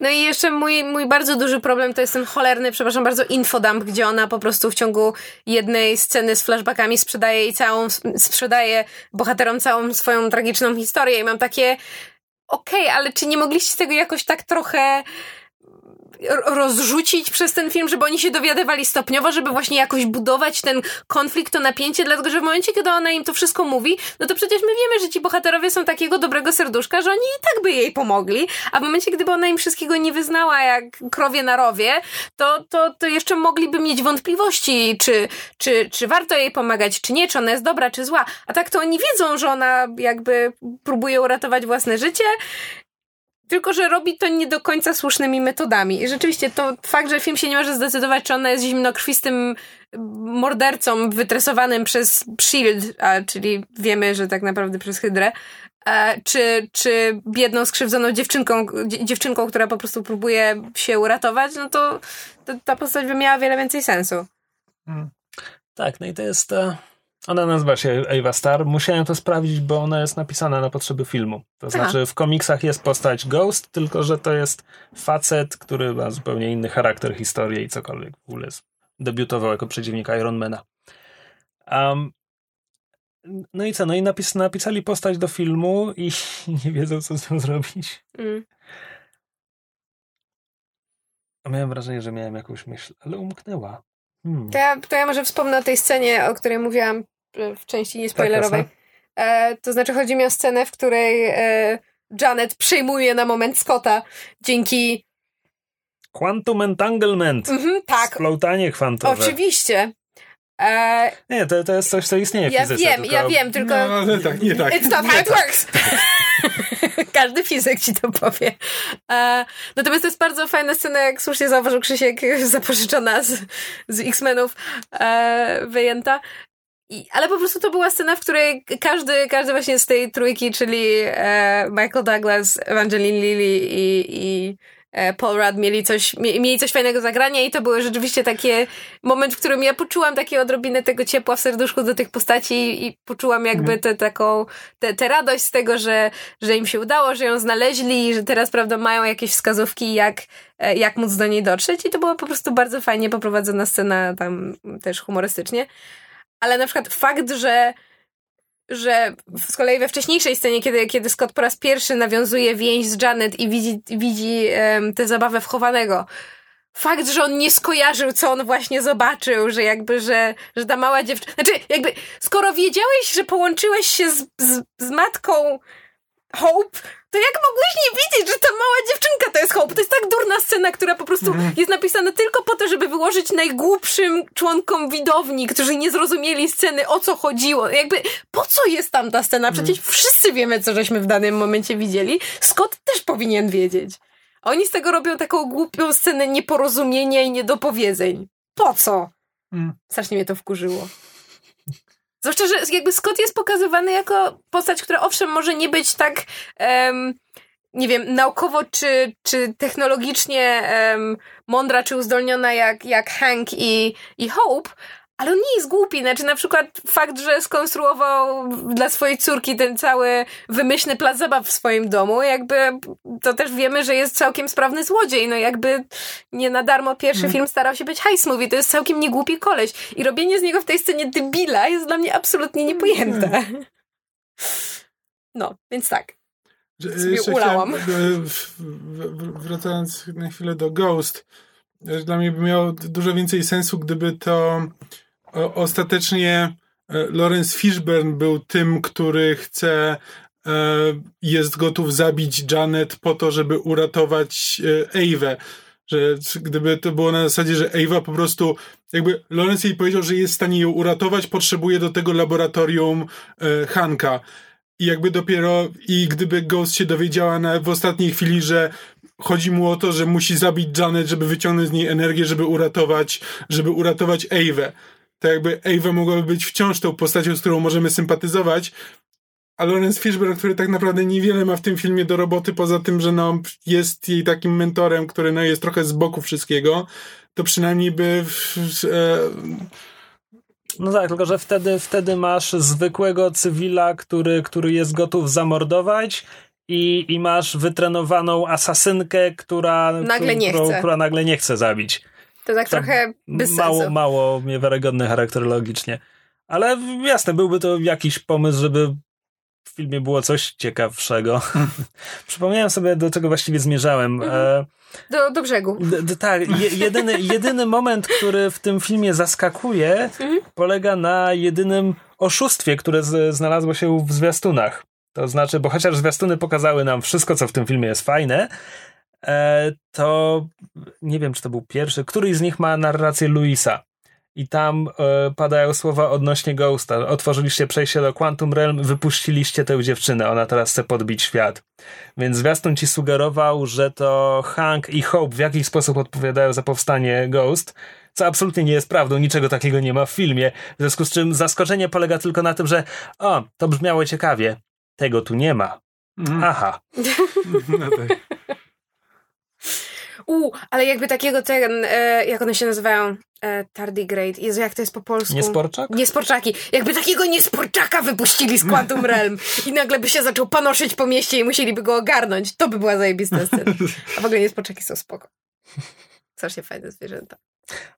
Speaker 2: No i jeszcze mój, mój bardzo duży problem to jest ten cholerny, przepraszam bardzo, infodump, gdzie ona po prostu w ciągu jednej sceny z flashbackami sprzedaje jej całą, sprzedaje bohaterom całą swoją tragiczną historię i mam takie okej, okay, ale czy nie mogliście tego jakoś tak trochę rozrzucić przez ten film, żeby oni się dowiadywali stopniowo, żeby właśnie jakoś budować ten konflikt, to napięcie, dlatego że w momencie, kiedy ona im to wszystko mówi, no to przecież my wiemy, że ci bohaterowie są takiego dobrego serduszka, że oni i tak by jej pomogli, a w momencie, gdyby ona im wszystkiego nie wyznała jak krowie na rowie, to, to, to jeszcze mogliby mieć wątpliwości, czy, czy, czy warto jej pomagać, czy nie, czy ona jest dobra, czy zła, a tak to oni wiedzą, że ona jakby próbuje uratować własne życie tylko, że robi to nie do końca słusznymi metodami. I rzeczywiście to fakt, że film się nie może zdecydować, czy ona jest zimnokrwistym mordercą wytresowanym przez SHIELD, a, czyli wiemy, że tak naprawdę przez Hydrę, a, czy, czy biedną, skrzywdzoną dziewczynką, dziewczynką, która po prostu próbuje się uratować, no to, to ta postać by miała wiele więcej sensu.
Speaker 1: Hmm. Tak, no i to jest... Uh ona nazywa się Ava Star. Musiałem to sprawdzić, bo ona jest napisana na potrzeby filmu. To Aha. znaczy w komiksach jest postać Ghost, tylko że to jest facet, który ma zupełnie inny charakter, historię i cokolwiek w ogóle debiutował jako przeciwnik Ironmana. Um, no i co? No i napis, napisali postać do filmu i nie wiedzą, co z nią zrobić. Mm. A miałem wrażenie, że miałem jakąś myśl, ale umknęła.
Speaker 2: Hmm. To, ja, to ja może wspomnę o tej scenie, o której mówiłam w części niespoilerowej. Tak, e, to znaczy chodzi mi o scenę, w której e, Janet przejmuje na moment Scotta dzięki
Speaker 1: Quantum Entanglement. Mhm,
Speaker 2: tak.
Speaker 1: Splątanie kwantowe.
Speaker 2: Oczywiście.
Speaker 1: E... Nie, to, to jest coś, co istnieje w
Speaker 2: ja
Speaker 1: fizyce.
Speaker 2: Wiem, tylko... Ja wiem, tylko...
Speaker 3: No, ale tak, nie tak.
Speaker 2: It's not how it works. Każdy fizyk ci to powie. E, natomiast to jest bardzo fajna scena, jak słusznie zauważył Krzysiek, zapożyczona z, z X-Menów e, wyjęta. I, ale po prostu to była scena, w której każdy, każdy właśnie z tej trójki, czyli e, Michael Douglas, Evangeline Lilly i, i e, Paul Rudd mieli coś, mieli coś fajnego zagrania i to był rzeczywiście taki moment, w którym ja poczułam takie odrobinę tego ciepła w serduszku do tych postaci i poczułam jakby mhm. tę taką, tę radość z tego, że, że im się udało, że ją znaleźli i że teraz, prawda, mają jakieś wskazówki, jak, e, jak móc do niej dotrzeć i to była po prostu bardzo fajnie poprowadzona scena tam też humorystycznie ale na przykład fakt, że że z kolei we wcześniejszej scenie, kiedy, kiedy Scott po raz pierwszy nawiązuje więź z Janet i widzi, widzi um, tę zabawę wchowanego, fakt, że on nie skojarzył, co on właśnie zobaczył, że jakby, że, że ta mała dziewczyna... Znaczy, jakby, skoro wiedziałeś, że połączyłeś się z, z, z matką Hope, to jak mogłeś nie widzieć, że ta mała dziewczynka to jest Hope? To jest tak durna scena, która po prostu mm. jest napisana tylko po to, żeby wyłożyć najgłupszym członkom widowni, którzy nie zrozumieli sceny, o co chodziło. Jakby, po co jest tam ta scena? Przecież mm. wszyscy wiemy, co żeśmy w danym momencie widzieli. Scott też powinien wiedzieć. Oni z tego robią taką głupią scenę nieporozumienia i niedopowiedzeń. Po co? Mm. Strasznie mnie to wkurzyło. Zwłaszcza, że jakby Scott jest pokazywany jako postać, która owszem może nie być tak um, nie wiem, naukowo czy, czy technologicznie um, mądra czy uzdolniona jak, jak Hank i, i Hope, ale on nie jest głupi, znaczy na przykład fakt, że skonstruował dla swojej córki ten cały wymyślny plac zabaw w swoim domu, jakby to też wiemy, że jest całkiem sprawny złodziej, no jakby nie na darmo pierwszy hmm. film starał się być heist movie, to jest całkiem niegłupi koleś i robienie z niego w tej scenie debila jest dla mnie absolutnie niepojęte. Hmm. No, więc tak. Sobie ulałam. Chciałem,
Speaker 3: wracając na chwilę do Ghost, dla mnie by miało dużo więcej sensu, gdyby to ostatecznie e, Lawrence Fishburne był tym, który chce e, jest gotów zabić Janet po to, żeby uratować Ewę. Że gdyby to było na zasadzie, że Ava po prostu, jakby Lawrence jej powiedział, że jest w stanie ją uratować, potrzebuje do tego laboratorium e, Hanka. I jakby dopiero, i gdyby Ghost się dowiedziała na, w ostatniej chwili, że chodzi mu o to, że musi zabić Janet, żeby wyciągnąć z niej energię, żeby uratować, żeby uratować Ewę to jakby Ava mogłaby być wciąż tą postacią, z którą możemy sympatyzować, a Lawrence Fishburne, który tak naprawdę niewiele ma w tym filmie do roboty, poza tym, że no, jest jej takim mentorem, który no, jest trochę z boku wszystkiego, to przynajmniej by... W, e,
Speaker 1: no tak, tylko że wtedy, wtedy masz zwykłego cywila, który, który jest gotów zamordować i, i masz wytrenowaną asasynkę, która
Speaker 2: nagle nie,
Speaker 1: którą,
Speaker 2: chce.
Speaker 1: która nagle nie chce zabić.
Speaker 2: To tak to trochę bez
Speaker 1: mało,
Speaker 2: sensu.
Speaker 1: Mało mnie wiarygodny charakterologicznie. Ale jasne, byłby to jakiś pomysł, żeby w filmie było coś ciekawszego. Przypomniałem sobie, do czego właściwie zmierzałem.
Speaker 2: Mhm.
Speaker 1: E,
Speaker 2: Do, do brzegu.
Speaker 1: D- d- tak, je, jedyny, jedyny moment, który w tym filmie zaskakuje,
Speaker 2: Mhm.
Speaker 1: polega na jedynym oszustwie, które z, znalazło się w zwiastunach. To znaczy, bo chociaż zwiastuny pokazały nam wszystko, co w tym filmie jest fajne, to nie wiem, czy to był pierwszy, któryś z nich ma narrację Luisa. I tam e, padają słowa odnośnie Ghosta. Otworzyliście przejście do Quantum Realm, wypuściliście tę dziewczynę, ona teraz chce podbić świat. Więc zwiastun ci sugerował, że to Hank i Hope w jakiś sposób odpowiadają za powstanie Ghost, co absolutnie nie jest prawdą, niczego takiego nie ma w filmie. W związku z czym zaskoczenie polega tylko na tym, że o, to brzmiało ciekawie. Tego tu nie ma.
Speaker 3: mm,
Speaker 1: Aha.
Speaker 3: no tak.
Speaker 2: U, ale jakby takiego ten, e, jak one się nazywają? E, tardigrade. Jezu, jak to jest po polsku?
Speaker 1: Niesporczak?
Speaker 2: Niesporczaki. Jakby takiego niesporczaka wypuścili z Quantum Realm i nagle by się zaczął panoszyć po mieście i musieliby go ogarnąć. To by była zajebista scena. A w ogóle niesporczaki są spoko. Strasznie fajne zwierzęta.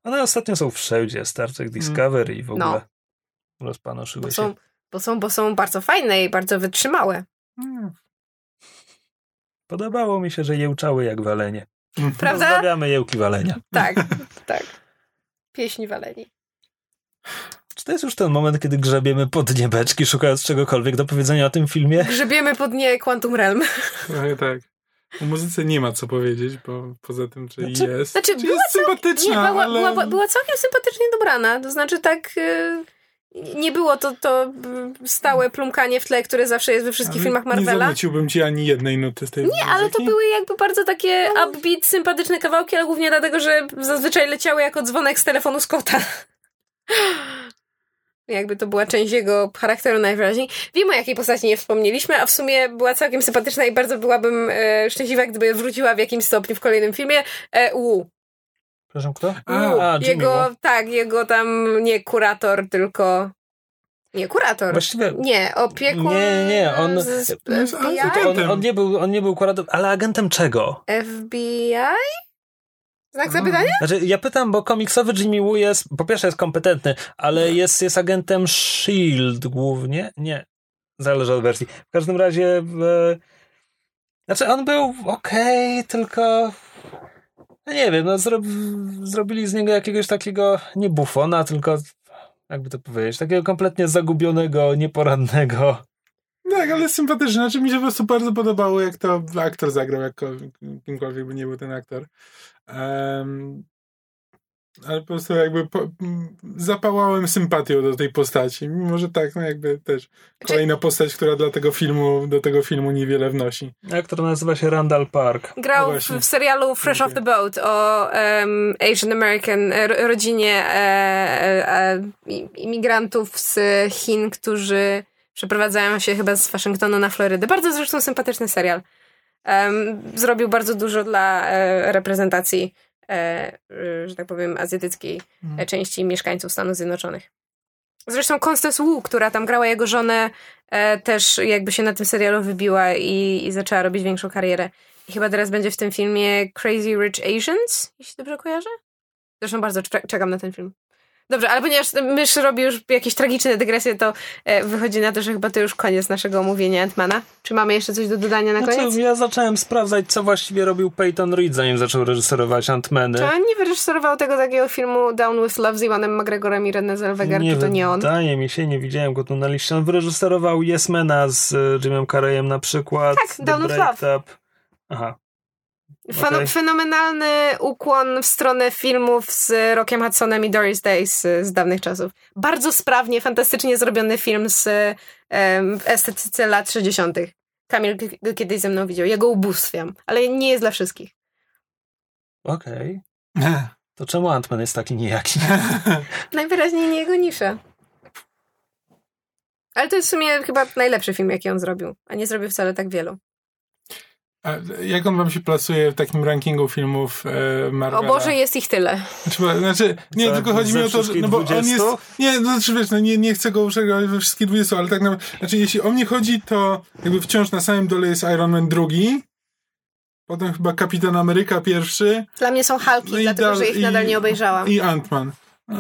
Speaker 1: One ostatnio są wszędzie. Star Trek Discovery i w ogóle
Speaker 2: No.
Speaker 1: rozpanoszyły
Speaker 2: Bo
Speaker 1: się.
Speaker 2: są, bo, są, bo są bardzo fajne i bardzo wytrzymałe.
Speaker 3: Mm.
Speaker 1: Podobało mi się, że jełczały jak walenie.
Speaker 2: Prawda?
Speaker 1: Pozdrawiamy jełki walenia.
Speaker 2: Tak, tak. Pieśni waleni.
Speaker 1: Czy to jest już ten moment, kiedy grzebiemy pod niebeczki, szukając czegokolwiek do powiedzenia o tym filmie?
Speaker 2: Grzebiemy po dnie Quantum Realm.
Speaker 3: Trochę tak. O muzyce nie ma co powiedzieć, bo poza tym, że
Speaker 1: Znaczy-
Speaker 3: jest.
Speaker 2: znaczy,
Speaker 3: Czy
Speaker 2: była
Speaker 3: jest sympatyczna,
Speaker 2: Nie, była,
Speaker 3: ale...
Speaker 2: była, była całkiem sympatycznie dobrana. To znaczy tak... y, nie było to, to y, stałe plumkanie w tle, które zawsze jest we wszystkich
Speaker 3: ale
Speaker 2: filmach
Speaker 3: Nie
Speaker 2: Marvela.
Speaker 3: zanuciłbym ci ani jednej nuty z tej
Speaker 2: Nie, ale to
Speaker 3: muzyki.
Speaker 2: były jakby bardzo takie upbeat, sympatyczne kawałki, ale głównie dlatego, że zazwyczaj leciały jako dzwonek z telefonu Scotta. Jakby to była część jego charakteru najwyraźniej. Wiem, o jakiej postaci nie wspomnieliśmy, a w sumie była całkiem sympatyczna i bardzo byłabym e, szczęśliwa, gdyby wróciła w jakimś stopniu w kolejnym filmie. E, Wu.
Speaker 1: Przepraszam, kto?
Speaker 3: A,
Speaker 1: A,
Speaker 2: Jego, tak, jego tam nie kurator, tylko... Nie, kurator.
Speaker 1: Właściwie
Speaker 2: Nie, opiekun...
Speaker 1: Nie, nie, on-
Speaker 2: z-
Speaker 1: on, on, nie był, on nie był kuratorem, ale agentem czego?
Speaker 2: FBI? Znak zapytania?
Speaker 1: Znaczy, ja pytam, bo komiksowy Jimmy Woo jest, po pierwsze jest kompetentny, ale jest, jest agentem S.H.I.E.L.D. głównie. Nie, zależy od wersji. W każdym razie, e, znaczy on był okej, tylko no nie wiem, no zro, zrobili z niego jakiegoś takiego, nie bufona, tylko jakby to powiedzieć, takiego kompletnie zagubionego, nieporadnego.
Speaker 3: Tak, ale sympatyczne. Znaczy mi się po prostu bardzo podobało, jak to aktor zagrał, jak kimkolwiek by nie był ten aktor. Em, ale po prostu jakby po, zapałałem sympatią do tej postaci. Mimo, że tak, no jakby też kolejna postać, która dla tego filmu, do tego filmu niewiele wnosi.
Speaker 1: Aktor nazywa się Randall Park.
Speaker 3: No
Speaker 2: Grał w,
Speaker 3: właśnie.
Speaker 2: w serialu Fresh Off the Boat o em, Asian American e, ro- rodzinie e, e, e, imigrantów z Chin, którzy przeprowadzają się chyba z Waszyngtonu na Florydę. Bardzo zresztą sympatyczny serial. Em, zrobił bardzo dużo dla e, reprezentacji, że tak powiem, azjatyckiej e, części mieszkańców Stanów Zjednoczonych. Zresztą Constance Wu, która tam grała jego żonę, e, też jakby się na tym serialu wybiła i, i zaczęła robić większą karierę. I chyba teraz będzie w tym filmie Crazy Rich Asians, jeśli dobrze kojarzę. Zresztą bardzo cze- czekam na ten film. Dobrze, ale ponieważ mysz robi już jakieś tragiczne dygresje, to e, wychodzi na to, że chyba to już koniec naszego omówienia Antmana. Czy mamy jeszcze coś do dodania na koniec?
Speaker 1: Znaczy, ja zacząłem sprawdzać, co właściwie robił Peyton Reed, zanim zaczął reżyserować Ant-Many.
Speaker 2: Czy on nie wyreżyserował tego takiego filmu Down with Love z Iwanem McGregorem i René Zellweger, czy to nie on?
Speaker 1: Wydaje mi się, nie widziałem go tu na liście. On wyreżyserował Yes Mana z e, Jimem Carreyem na przykład.
Speaker 2: Tak,
Speaker 1: The
Speaker 2: Down with
Speaker 1: Up. Aha.
Speaker 2: Fen-
Speaker 1: Okej.
Speaker 2: Fenomenalny ukłon w stronę filmów z Rockiem Hudsonem i Doris Day z, z dawnych czasów. Bardzo sprawnie, fantastycznie zrobiony film z w estetyce lat 60. Kamil go kiedyś ze mną widział. Ja go ubóstwiam, ale nie jest dla wszystkich.
Speaker 1: Okej. To czemu Ant-Man jest taki nijaki?
Speaker 2: Najwyraźniej nie jego nisza. Ale to jest w sumie chyba najlepszy film, jaki on zrobił, a nie zrobił wcale tak wielu.
Speaker 3: A jak on wam się plasuje w takim rankingu filmów e, Marvela?
Speaker 2: O Boże, jest ich tyle.
Speaker 3: Znaczy, znaczy nie,
Speaker 1: Za-
Speaker 3: tylko chodzi mi o to, że no bo on
Speaker 1: 20?
Speaker 3: jest, nie, no znaczy wiesz, no nie, nie chcę go uszczególniać we wszystkich 20, ale tak naprawdę, znaczy jeśli o mnie chodzi, to jakby wciąż na samym dole jest Iron Man drugi, potem chyba Kapitan Ameryka pierwszy,
Speaker 2: Dla mnie są Hulki,
Speaker 3: no
Speaker 2: dlatego że
Speaker 3: dal-
Speaker 2: ich nadal
Speaker 3: i-
Speaker 2: nie obejrzałam.
Speaker 3: I Ant-Man. No,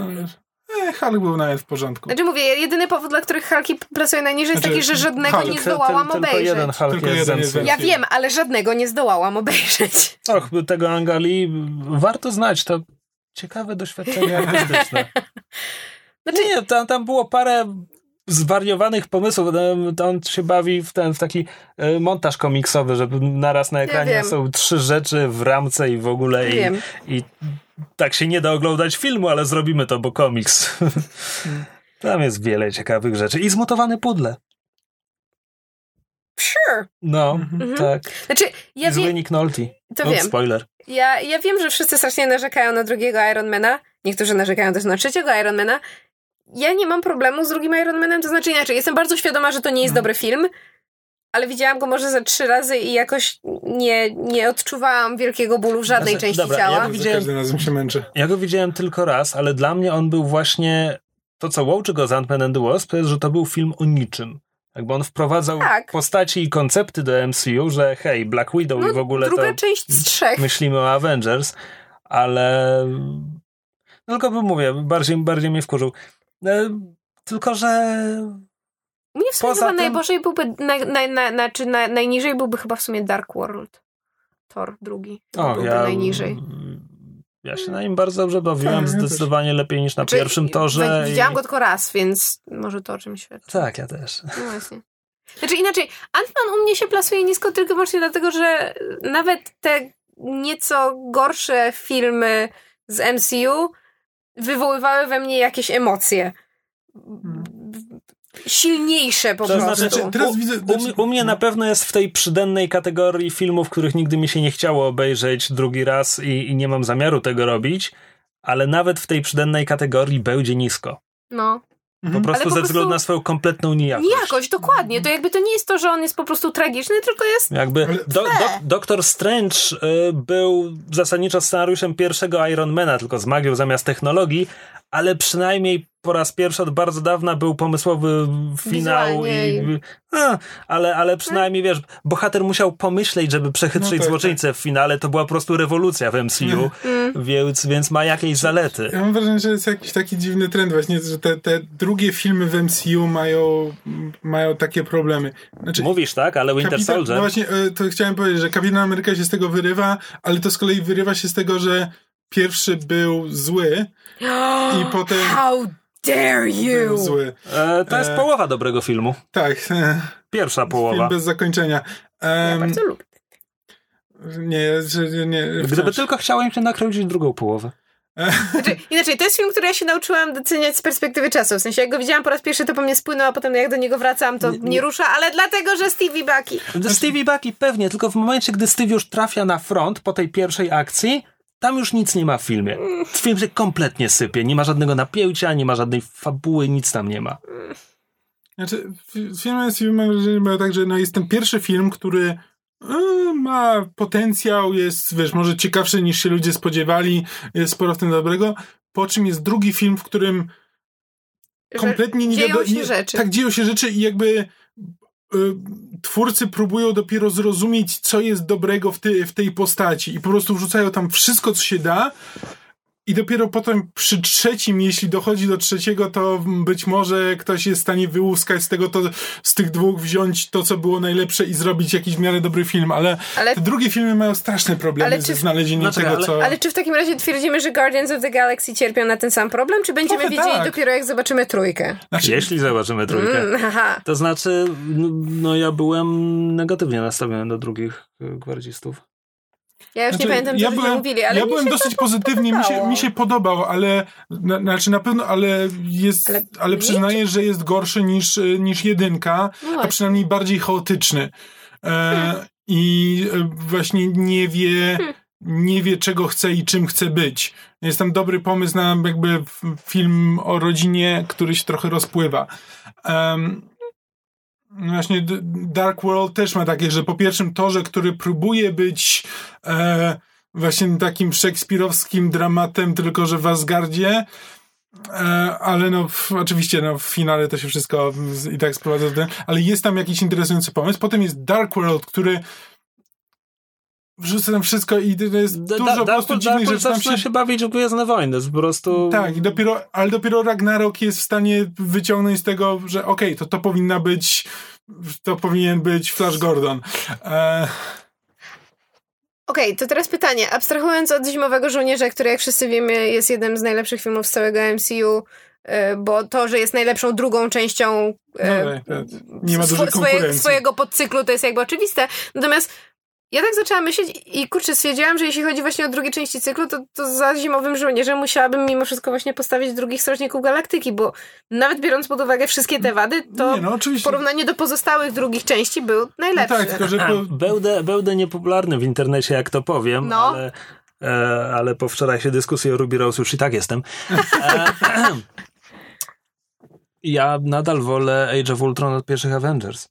Speaker 3: wiesz, E, Hulk był nawet w porządku.
Speaker 2: Znaczy mówię, jedyny powód, dla których Hulki plasują najniżej jest
Speaker 3: Znaczy,
Speaker 2: taki, że żadnego
Speaker 3: Hulk,
Speaker 2: nie
Speaker 3: ten-
Speaker 2: zdołałam
Speaker 1: Tylko
Speaker 2: obejrzeć.
Speaker 1: jeden Hulk
Speaker 3: Tylko
Speaker 1: jest
Speaker 3: jeden jest.
Speaker 2: Ja wiem, ale żadnego nie zdołałam obejrzeć.
Speaker 1: Och, tego Angali warto znać, to ciekawe doświadczenie artystyczne.
Speaker 2: Znaczy-
Speaker 1: nie, tam, tam było parę zwariowanych pomysłów. To On się bawi w ten w taki e, montaż komiksowy, żeby naraz na ekranie
Speaker 2: wiem.
Speaker 1: są trzy rzeczy w ramce i w ogóle i,
Speaker 2: Wiem.
Speaker 1: i tak się nie da oglądać filmu, ale zrobimy to, bo komiks. Tam jest wiele ciekawych rzeczy. I zmutowane pudle.
Speaker 2: Sure.
Speaker 1: No,
Speaker 3: Mhm.
Speaker 1: tak.
Speaker 2: Znaczy, ja
Speaker 1: I zły
Speaker 2: wiem,
Speaker 1: Nick Nolte.
Speaker 2: to
Speaker 1: Ups,
Speaker 2: wiem.
Speaker 1: spoiler.
Speaker 2: Ja, ja wiem, że wszyscy strasznie narzekają na drugiego Ironmana. Niektórzy narzekają też na trzeciego Ironmana. Ja nie mam problemu z drugim Ironmanem, to znaczy inaczej. Jestem bardzo świadoma, że to nie jest
Speaker 1: Mhm.
Speaker 2: dobry film, ale widziałam go może ze trzy razy i jakoś nie, nie odczuwałam wielkiego bólu w żadnej
Speaker 1: Znaczy,
Speaker 2: części
Speaker 1: dobra,
Speaker 2: ciała.
Speaker 1: ja
Speaker 3: Za
Speaker 1: widziałem-
Speaker 3: każdym razem się męczę.
Speaker 1: Ja go widziałem tylko raz, ale dla mnie on był właśnie to, co łączy go z Ant-Man and the Wasp, to jest, że to był film o niczym. Jakby on wprowadzał
Speaker 2: Tak.
Speaker 1: postaci i koncepty do MCU, że hej, Black Widow
Speaker 2: No,
Speaker 1: i w ogóle
Speaker 2: druga
Speaker 1: to
Speaker 2: część z trzech.
Speaker 1: myślimy o Avengers, ale no tylko bym mówię, bardziej, bardziej mnie wkurzył. E, Tylko, że
Speaker 2: mnie w sumie
Speaker 1: Poza
Speaker 2: chyba
Speaker 1: tym-
Speaker 2: najgorzej byłby, na, na, na, na, czy na, najniżej byłby chyba w sumie Dark World. Thor drugi.
Speaker 1: O,
Speaker 2: byłby
Speaker 1: ja,
Speaker 2: najniżej.
Speaker 1: ja się na nim bardzo dobrze bawiłem,
Speaker 3: Tak, ja
Speaker 1: zdecydowanie lepiej niż na
Speaker 2: Znaczy,
Speaker 1: pierwszym torze.
Speaker 2: wi- Widziałam
Speaker 1: i-
Speaker 2: go tylko raz, więc może to o czymś świadczy.
Speaker 1: Tak, ja też.
Speaker 2: No właśnie. Znaczy inaczej, Ant-Man u mnie się plasuje nisko tylko wyłącznie dlatego, że nawet te nieco gorsze filmy z MCU wywoływały we mnie jakieś emocje. Silniejsze po
Speaker 1: To
Speaker 2: prostu.
Speaker 1: znaczy,
Speaker 3: teraz widzę-
Speaker 1: u, mnie- u mnie na pewno jest w tej przydennej kategorii filmów, których nigdy mi się nie chciało obejrzeć drugi raz i, i nie mam zamiaru tego robić, ale nawet w tej przydennej kategorii będzie nisko.
Speaker 2: No.
Speaker 1: Po
Speaker 3: Mhm.
Speaker 1: prostu
Speaker 2: po
Speaker 1: ze
Speaker 2: prostu-
Speaker 1: względu na swoją kompletną nijakość.
Speaker 2: Nijakość, dokładnie. To jakby to nie jest to, że on jest po prostu tragiczny, tylko jest
Speaker 1: Jakby do, do, Doktor Strange y, był zasadniczo scenariuszem pierwszego Ironmana, tylko z magią zamiast technologii, ale przynajmniej po raz pierwszy od bardzo dawna był pomysłowy finał.
Speaker 2: Wizualnie
Speaker 1: I, a, ale, ale przynajmniej wiesz, bohater musiał pomyśleć, żeby przechytrzyć
Speaker 3: No tak,
Speaker 1: złoczyńcę w finale. To była po prostu rewolucja w MCU,
Speaker 2: Mm.
Speaker 1: więc, więc ma jakieś zalety.
Speaker 3: Ja mam wrażenie, że jest jakiś taki dziwny trend właśnie, że te, te drugie filmy w MCU mają, mają takie problemy. Znaczy,
Speaker 1: Mówisz tak, ale Winter
Speaker 3: Kapitan,
Speaker 1: Soldier.
Speaker 3: No właśnie, e, to chciałem powiedzieć, że Kapitan Ameryka się z tego wyrywa, ale to z kolei wyrywa się z tego, że pierwszy był zły i potem
Speaker 2: How dare you!
Speaker 3: zły.
Speaker 1: E, to jest
Speaker 3: e,
Speaker 1: połowa dobrego filmu.
Speaker 3: Tak, e,
Speaker 1: Pierwsza
Speaker 3: film
Speaker 1: połowa.
Speaker 3: bez zakończenia.
Speaker 2: Ja bardzo lubię.
Speaker 3: nie, że nie.
Speaker 1: Gdyby
Speaker 3: wciąż.
Speaker 1: tylko chciałem się nakręcić drugą połowę.
Speaker 2: Znaczy, inaczej, to jest film, który ja się nauczyłam doceniać z perspektywy czasu. W sensie, jak go widziałam po raz pierwszy, to po mnie spłynął, a potem jak do niego wracam, to
Speaker 1: Nie-
Speaker 2: nie,
Speaker 1: nie-
Speaker 2: rusza, ale dlatego, że Stevie Bucky.
Speaker 1: Stevie Bucky pewnie, tylko w momencie, gdy Steve już trafia na front po tej pierwszej akcji, tam już nic nie ma w filmie. Film się kompletnie sypie. Nie ma żadnego napięcia, nie ma żadnej fabuły, nic tam nie ma.
Speaker 3: Znaczy, fi- film MCU mam tak, że no jest ten pierwszy film, który e, ma potencjał, jest, wiesz, może ciekawszy niż się ludzie spodziewali, jest sporo w tym dobrego, po czym jest drugi film, w którym kompletnie nie
Speaker 2: dzieją
Speaker 3: wiadomo.
Speaker 2: się
Speaker 3: nie-
Speaker 2: rzeczy.
Speaker 3: Tak, dzieją się rzeczy i jakby twórcy próbują dopiero zrozumieć, co jest dobrego w, ty, w tej postaci i po prostu wrzucają tam wszystko, co się da i dopiero potem przy trzecim, jeśli dochodzi do trzeciego, to być może ktoś jest w stanie wyłuskać z tego, to, z tych dwóch wziąć to, co było najlepsze i zrobić jakiś w miarę dobry film, ale
Speaker 2: Ale,
Speaker 3: te drugie filmy mają straszne problemy
Speaker 2: Ale
Speaker 3: ze
Speaker 2: czy-
Speaker 3: znalezieniem
Speaker 1: Znaczy,
Speaker 3: tego,
Speaker 1: ale-
Speaker 3: co...
Speaker 2: ale czy w takim razie twierdzimy, że Guardians of the Galaxy cierpią na ten sam problem, czy będziemy
Speaker 3: Trochę
Speaker 2: wiedzieli
Speaker 3: tak.
Speaker 2: dopiero jak zobaczymy trójkę?
Speaker 3: Znaczy,
Speaker 1: Jeśli zobaczymy trójkę.
Speaker 2: Mm.
Speaker 1: To znaczy, no, no ja byłem negatywnie nastawiony do drugich y, gwardzistów.
Speaker 2: Ja już
Speaker 3: Znaczy,
Speaker 2: nie pamiętam, co
Speaker 3: ja byłem,
Speaker 2: mówili, ale
Speaker 3: ja byłem dosyć pozytywnie, mi się, mi się podobał, ale na, znaczy na pewno, ale jest,
Speaker 2: Ale
Speaker 3: ale, przyznaję, że jest gorszy niż, y, niż jedynka,
Speaker 2: No
Speaker 3: a przynajmniej bardziej chaotyczny. E, I e, właśnie nie wie,
Speaker 2: Hmm.
Speaker 3: nie wie, czego chce i czym chce być. Jest tam dobry pomysł na jakby film o rodzinie, który się trochę rozpływa. Um, właśnie Dark World też ma takie, że po pierwszym torze, który próbuje być e, właśnie takim szekspirowskim dramatem, tylko że w Asgardzie, e, ale no w, oczywiście no, w finale to się wszystko i tak sprowadza do ale jest tam jakiś interesujący pomysł. Potem jest Dark World, który wrzucę tam wszystko i jest da, dużo da, po prostu dziwnych rzeczy.
Speaker 1: Tam się... się bawić w Gwiezdne Wojny, po prostu...
Speaker 3: Tak, i dopiero, ale dopiero Ragnarok jest w stanie wyciągnąć z tego, że okej, okay, to to powinna być to powinien być Flash Gordon. E...
Speaker 2: Okej, okay, to teraz pytanie. Abstrahując od Zimowego Żołnierza, który jak wszyscy wiemy jest jednym z najlepszych filmów z całego MCU, e, bo to, że jest najlepszą drugą częścią
Speaker 3: e, no, tak, nie ma
Speaker 2: swoje, swojego podcyklu, to jest jakby oczywiste. Natomiast ja tak zaczęłam myśleć i kurczę, stwierdziłam, że jeśli chodzi właśnie o drugie części cyklu, to, to za Zimowym Żołnierzem musiałabym mimo wszystko właśnie postawić drugich Strażników Galaktyki, bo nawet biorąc pod uwagę wszystkie te wady, to Nie, no, w porównaniu do pozostałych drugich części był najlepszy. No tak, tylko że...
Speaker 1: Po... Będę, będę niepopularny w internecie, jak to powiem, no. ale, e, ale po wczorajszej dyskusji o Ruby Rose już i tak jestem. E, ja nadal wolę Age of Ultron od pierwszych Avengers.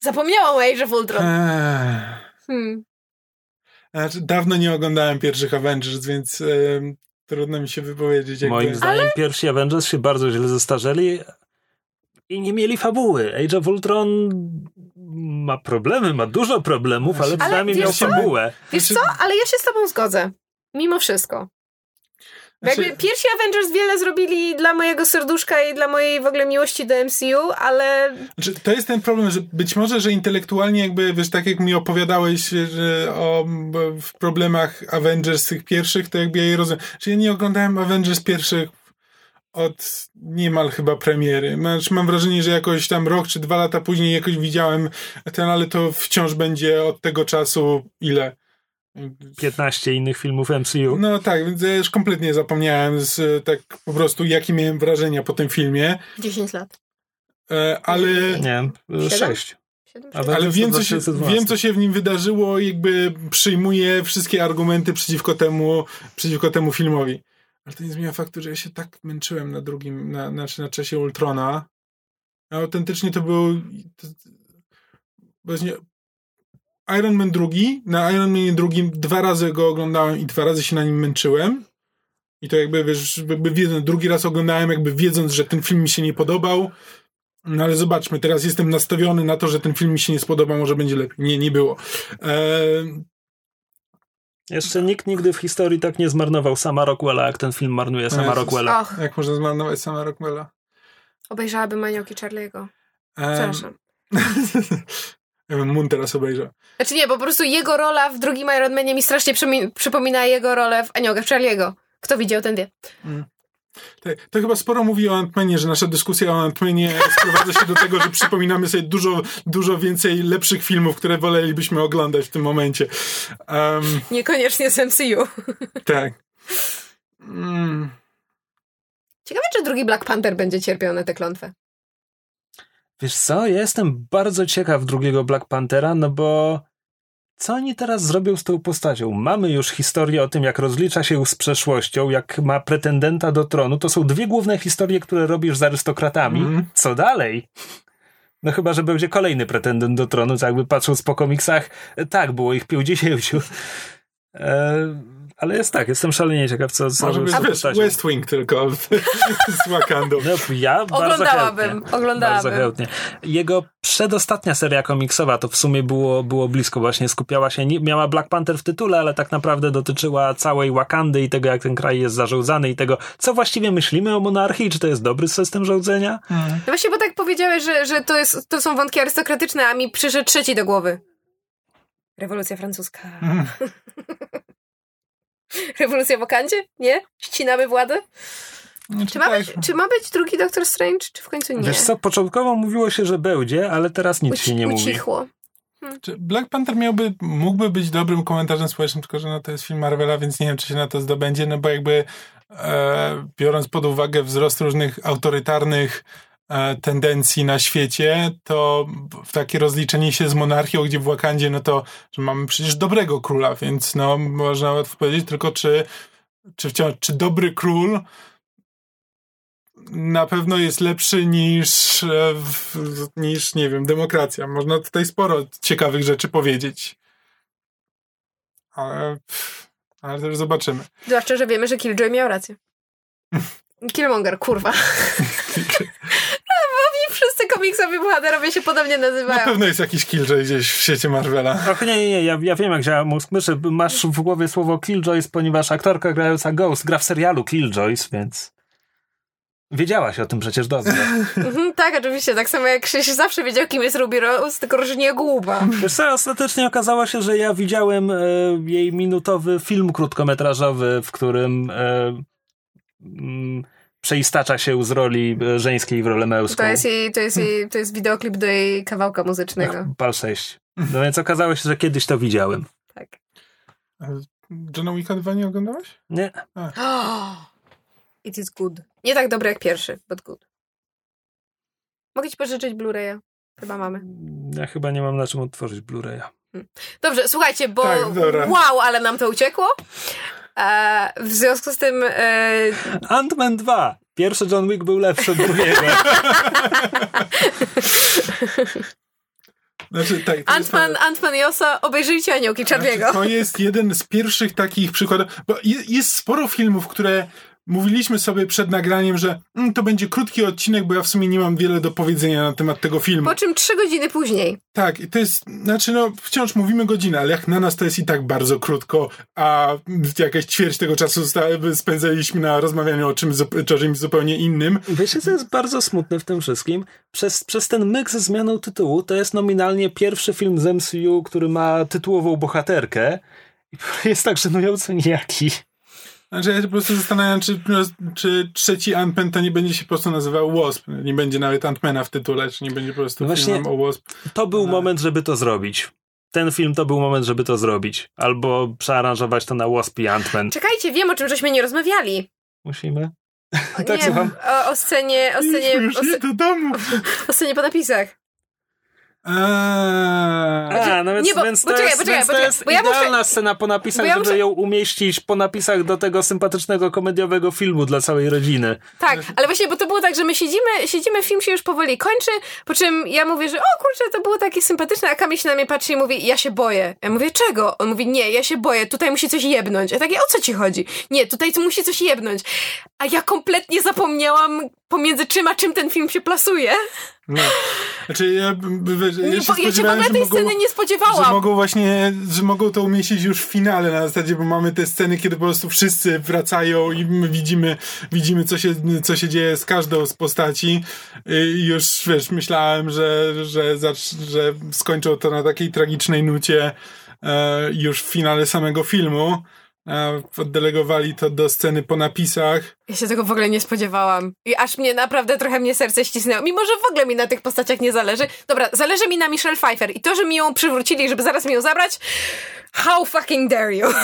Speaker 2: Zapomniałam o Age of Ultron. Eee.
Speaker 3: Hmm. Znaczy, dawno nie oglądałem pierwszych Avengers, więc trudno mi się wypowiedzieć.
Speaker 1: Jakby. Moim zdaniem Ale... pierwsi Avengers się bardzo źle zestarzeli i nie mieli fabuły. Age of Ultron ma problemy, ma dużo problemów, ale, ale przynajmniej miał co? fabułę.
Speaker 2: Wiesz znaczy- co? Ale ja się z tobą zgodzę. Mimo wszystko. Znaczy... Jakby pierwsi Avengers wiele zrobili dla mojego serduszka i dla mojej w ogóle miłości do MCU, ale...
Speaker 3: Znaczy, to jest ten problem, że być może, że intelektualnie jakby, wiesz, tak jak mi opowiadałeś że o w problemach Avengers tych pierwszych, to jakby ja je rozumiem. Że ja nie oglądałem Avengers pierwszych od niemal chyba premiery. Znaczy, mam wrażenie, że jakoś tam rok czy dwa lata później jakoś widziałem ten, ale to wciąż będzie od tego czasu ile?
Speaker 1: 15 innych filmów MCU.
Speaker 3: No tak, więc ja już kompletnie zapomniałem z, tak po prostu, jakie miałem wrażenia po tym filmie.
Speaker 2: 10 lat.
Speaker 3: E, ale...
Speaker 1: Nie, 6.
Speaker 3: Ale wiem co, się, wiem, co się w nim wydarzyło, jakby przyjmuję wszystkie argumenty przeciwko temu, przeciwko temu filmowi. Ale to nie zmienia faktu, że ja się tak męczyłem na drugim, na, znaczy na czasie Ultrona. A autentycznie to był. To, właśnie Iron Man drugi, na Iron Manie drugim dwa razy go oglądałem i dwa razy się na nim męczyłem. I to jakby, wiesz, jakby wiedząc, drugi raz oglądałem jakby wiedząc, że ten film mi się nie podobał. No ale zobaczmy, teraz jestem nastawiony na to, że ten film mi się nie spodoba, może będzie lepiej. Nie, nie było. Eee...
Speaker 1: Jeszcze nikt nigdy w historii tak nie zmarnował sama Rockwella, jak ten film marnuje sama Rockwella.
Speaker 3: Ach. Jak można zmarnować sama Rockwella?
Speaker 2: Obejrzałabym Manioki Charlie'ego. Przepraszam.
Speaker 3: Ja bym Moon teraz obejrzał.
Speaker 2: Znaczy nie, po prostu jego rola w drugim Iron Manie mi strasznie przypomina jego rolę w Aniołach Charlie'ego. Kto widział, ten wie. Mm.
Speaker 3: To, to, chyba sporo mówi o Antmenie, że nasza dyskusja o Antmenie sprowadza się do tego, że przypominamy sobie dużo, dużo więcej lepszych filmów, które wolelibyśmy oglądać w tym momencie. Um,
Speaker 2: Niekoniecznie z MCU.
Speaker 3: Tak. Mm.
Speaker 2: Ciekawe, czy drugi Black Panther będzie cierpiał na tę klątwę.
Speaker 1: Wiesz co, ja jestem bardzo ciekaw drugiego Black Panthera, no bo co oni teraz zrobią z tą postacią? Mamy już historię o tym, jak rozlicza się z przeszłością, jak ma pretendenta do tronu. To są dwie główne historie, które robisz z arystokratami. Mm. Co dalej? No chyba, że będzie kolejny pretendent do tronu, co jakby patrząc po komiksach, tak, było ich 50. E, ale jest tak, jestem szalenie ciekaw, co
Speaker 3: Może być, wiesz, West Wing tylko z Wakandą.
Speaker 1: No, ja
Speaker 2: oglądałabym, oglądałabym.
Speaker 1: Bardzo chętnie. Jego przedostatnia seria komiksowa to w sumie było, było blisko, właśnie skupiała się, nie, miała Black Panther w tytule, ale tak naprawdę dotyczyła całej Wakandy i tego, jak ten kraj jest zarządzany i tego, co właściwie myślimy o monarchii, czy to jest dobry system rządzenia.
Speaker 2: Hmm. No właśnie, bo tak powiedziałeś, że, że to, jest, to są wątki arystokratyczne, a mi przyszedł trzeci do głowy. Rewolucja francuska. Hmm. Rewolucja w Wakandzie? Nie? Ścinamy władzę? Czy, czy, ma być, czy ma być drugi Doctor Strange, czy w końcu nie?
Speaker 1: Wiesz co, początkowo mówiło się, że będzie, ale teraz nic Uci się nie
Speaker 2: ucichło. mówi. Hmm.
Speaker 3: Black Panther miałby, mógłby być dobrym komentarzem społecznym, tylko że no to jest film Marvela, więc nie wiem, czy się na to zdobędzie, no bo jakby e, biorąc pod uwagę wzrost różnych autorytarnych tendencji na świecie, to w takie rozliczenie się z monarchią, gdzie w Wakandzie, no to, że mamy przecież dobrego króla, więc no, można łatwo powiedzieć tylko, czy, czy wciąż, czy dobry król na pewno jest lepszy niż, e, niż, nie wiem, demokracja. Można tutaj sporo ciekawych rzeczy powiedzieć. Ale, ale też zobaczymy.
Speaker 2: Zwłaszcza, że wiemy, że Killjoy miał rację. Killmonger, kurwa. Komiksowi bohaterowie się podobnie
Speaker 3: Na
Speaker 2: nazywają.
Speaker 3: pewno jest jakiś killjoy gdzieś w świecie Marvela.
Speaker 1: Och, nie, nie, nie, ja, ja wiem jak działa mózg myszy. Masz w głowie słowo Killjoys, ponieważ aktorka grająca Ghost gra w serialu Killjoys, więc wiedziałaś o tym przecież dobrze.
Speaker 2: Mhm, tak, oczywiście. Tak samo jak Krzyś zawsze wiedział, kim jest Ruby Rose, tylko że nie głupa.
Speaker 1: Wiesz co, ostatecznie okazało się, że ja widziałem e, jej minutowy film krótkometrażowy, w którym e, mm, przeistacza się z roli e, żeńskiej w rolę męską.
Speaker 2: To jest, jej, to, jest jej, to jest wideoklip do jej kawałka muzycznego.
Speaker 1: Pal 6. No więc okazało się, że kiedyś to widziałem.
Speaker 2: Tak.
Speaker 3: Johna Wicka 2 nie oglądałeś?
Speaker 1: Nie?
Speaker 2: It is good. Nie tak dobry jak pierwszy, but good. Mogę ci pożyczyć Blu-raya? Chyba mamy.
Speaker 1: Ja chyba nie mam na czym odtworzyć Blu-raya.
Speaker 2: Dobrze, słuchajcie, bo
Speaker 3: Tak,
Speaker 2: wow, ale nam to uciekło. E, w związku z tym e,
Speaker 1: Ant-Man 2. Pierwszy John Wick był lepszy od drugiego.
Speaker 3: Znaczy, tak, to jest
Speaker 2: Ant-Man, Ant-Man i Osa, obejrzyjcie Aniołki Czarnego.
Speaker 3: Znaczy, to jest jeden z pierwszych takich przykładów, bo je- jest sporo filmów, które mówiliśmy sobie przed nagraniem, że mm, to będzie krótki odcinek, bo ja w sumie nie mam wiele do powiedzenia na temat tego filmu.
Speaker 2: Po czym trzy godziny później.
Speaker 3: Tak, i to jest, znaczy no, wciąż mówimy godzinę, ale jak na nas to jest i tak bardzo krótko, a jakaś ćwierć tego czasu spędzaliśmy na rozmawianiu o, czym, zup- o czymś zupełnie innym.
Speaker 1: Wiecie, co jest bardzo smutne w tym wszystkim? Przez, przez ten myk ze zmianą tytułu to jest nominalnie pierwszy film z MCU, który ma tytułową bohaterkę i jest tak żenująco nijaki.
Speaker 3: Znaczy ja się po prostu zastanawiam, czy, czy trzeci Ant-Man to nie będzie się po prostu nazywał Wasp, nie będzie nawet Ant-Mana w tytule, czy nie będzie po prostu
Speaker 1: No właśnie-
Speaker 3: filmem o Wasp.
Speaker 1: To był
Speaker 3: No.
Speaker 1: moment, żeby to zrobić. Ten film to był moment, żeby to zrobić. Albo przearanżować to na Wasp i Ant-Man.
Speaker 2: Czekajcie, wiem o czym żeśmy nie rozmawiali.
Speaker 1: Musimy?
Speaker 2: O,
Speaker 1: Tak,
Speaker 2: nie,
Speaker 1: słucham.
Speaker 2: o, o scenie, o scenie,
Speaker 3: już
Speaker 2: o,
Speaker 3: do domu.
Speaker 2: o scenie po napisach.
Speaker 1: A, no więc,
Speaker 2: nie, bo-
Speaker 1: więc to
Speaker 2: poczekaj,
Speaker 1: jest,
Speaker 2: poczekaj,
Speaker 1: więc to jest
Speaker 2: bo ja muszę-
Speaker 1: idealna scena po napisach,
Speaker 2: ja
Speaker 1: żeby
Speaker 2: muszę-
Speaker 1: ją umieścić po napisach do tego sympatycznego, komediowego filmu dla całej rodziny.
Speaker 2: Tak, ale właśnie, bo to było tak, że my siedzimy, siedzimy, film się już powoli kończy, po czym ja mówię, że o kurczę, to było takie sympatyczne, a Kamil się na mnie patrzy i mówi, ja się boję. Ja mówię, czego? On mówi, nie, ja się boję, tutaj musi coś jebnąć. Ja takie, o co ci chodzi? Nie, tutaj tu musi coś jebnąć. A ja kompletnie zapomniałam pomiędzy czym a czym ten film się plasuje.
Speaker 3: No. Znaczy ja, ja się
Speaker 2: ja się w ogóle
Speaker 3: że
Speaker 2: tej
Speaker 3: mogą,
Speaker 2: sceny nie
Speaker 3: że
Speaker 2: spodziewałam.
Speaker 3: mogą właśnie, że mogą to umieścić już w finale na zasadzie, bo mamy te sceny, kiedy po prostu wszyscy wracają i my widzimy, widzimy co się, co się dzieje z każdą z postaci i już, wiesz, myślałem, że, że, zacz- że skończą to na takiej tragicznej nucie e, już w finale samego filmu. Oddelegowali to do sceny po napisach.
Speaker 2: Ja się tego w ogóle nie spodziewałam. I aż mnie naprawdę trochę mnie serce ścisnęło. Mimo, że w ogóle mi na tych postaciach nie zależy. Dobra, zależy mi na Michelle Pfeiffer. I to, że mi ją przywrócili, żeby zaraz mi ją zabrać. How fucking dare you?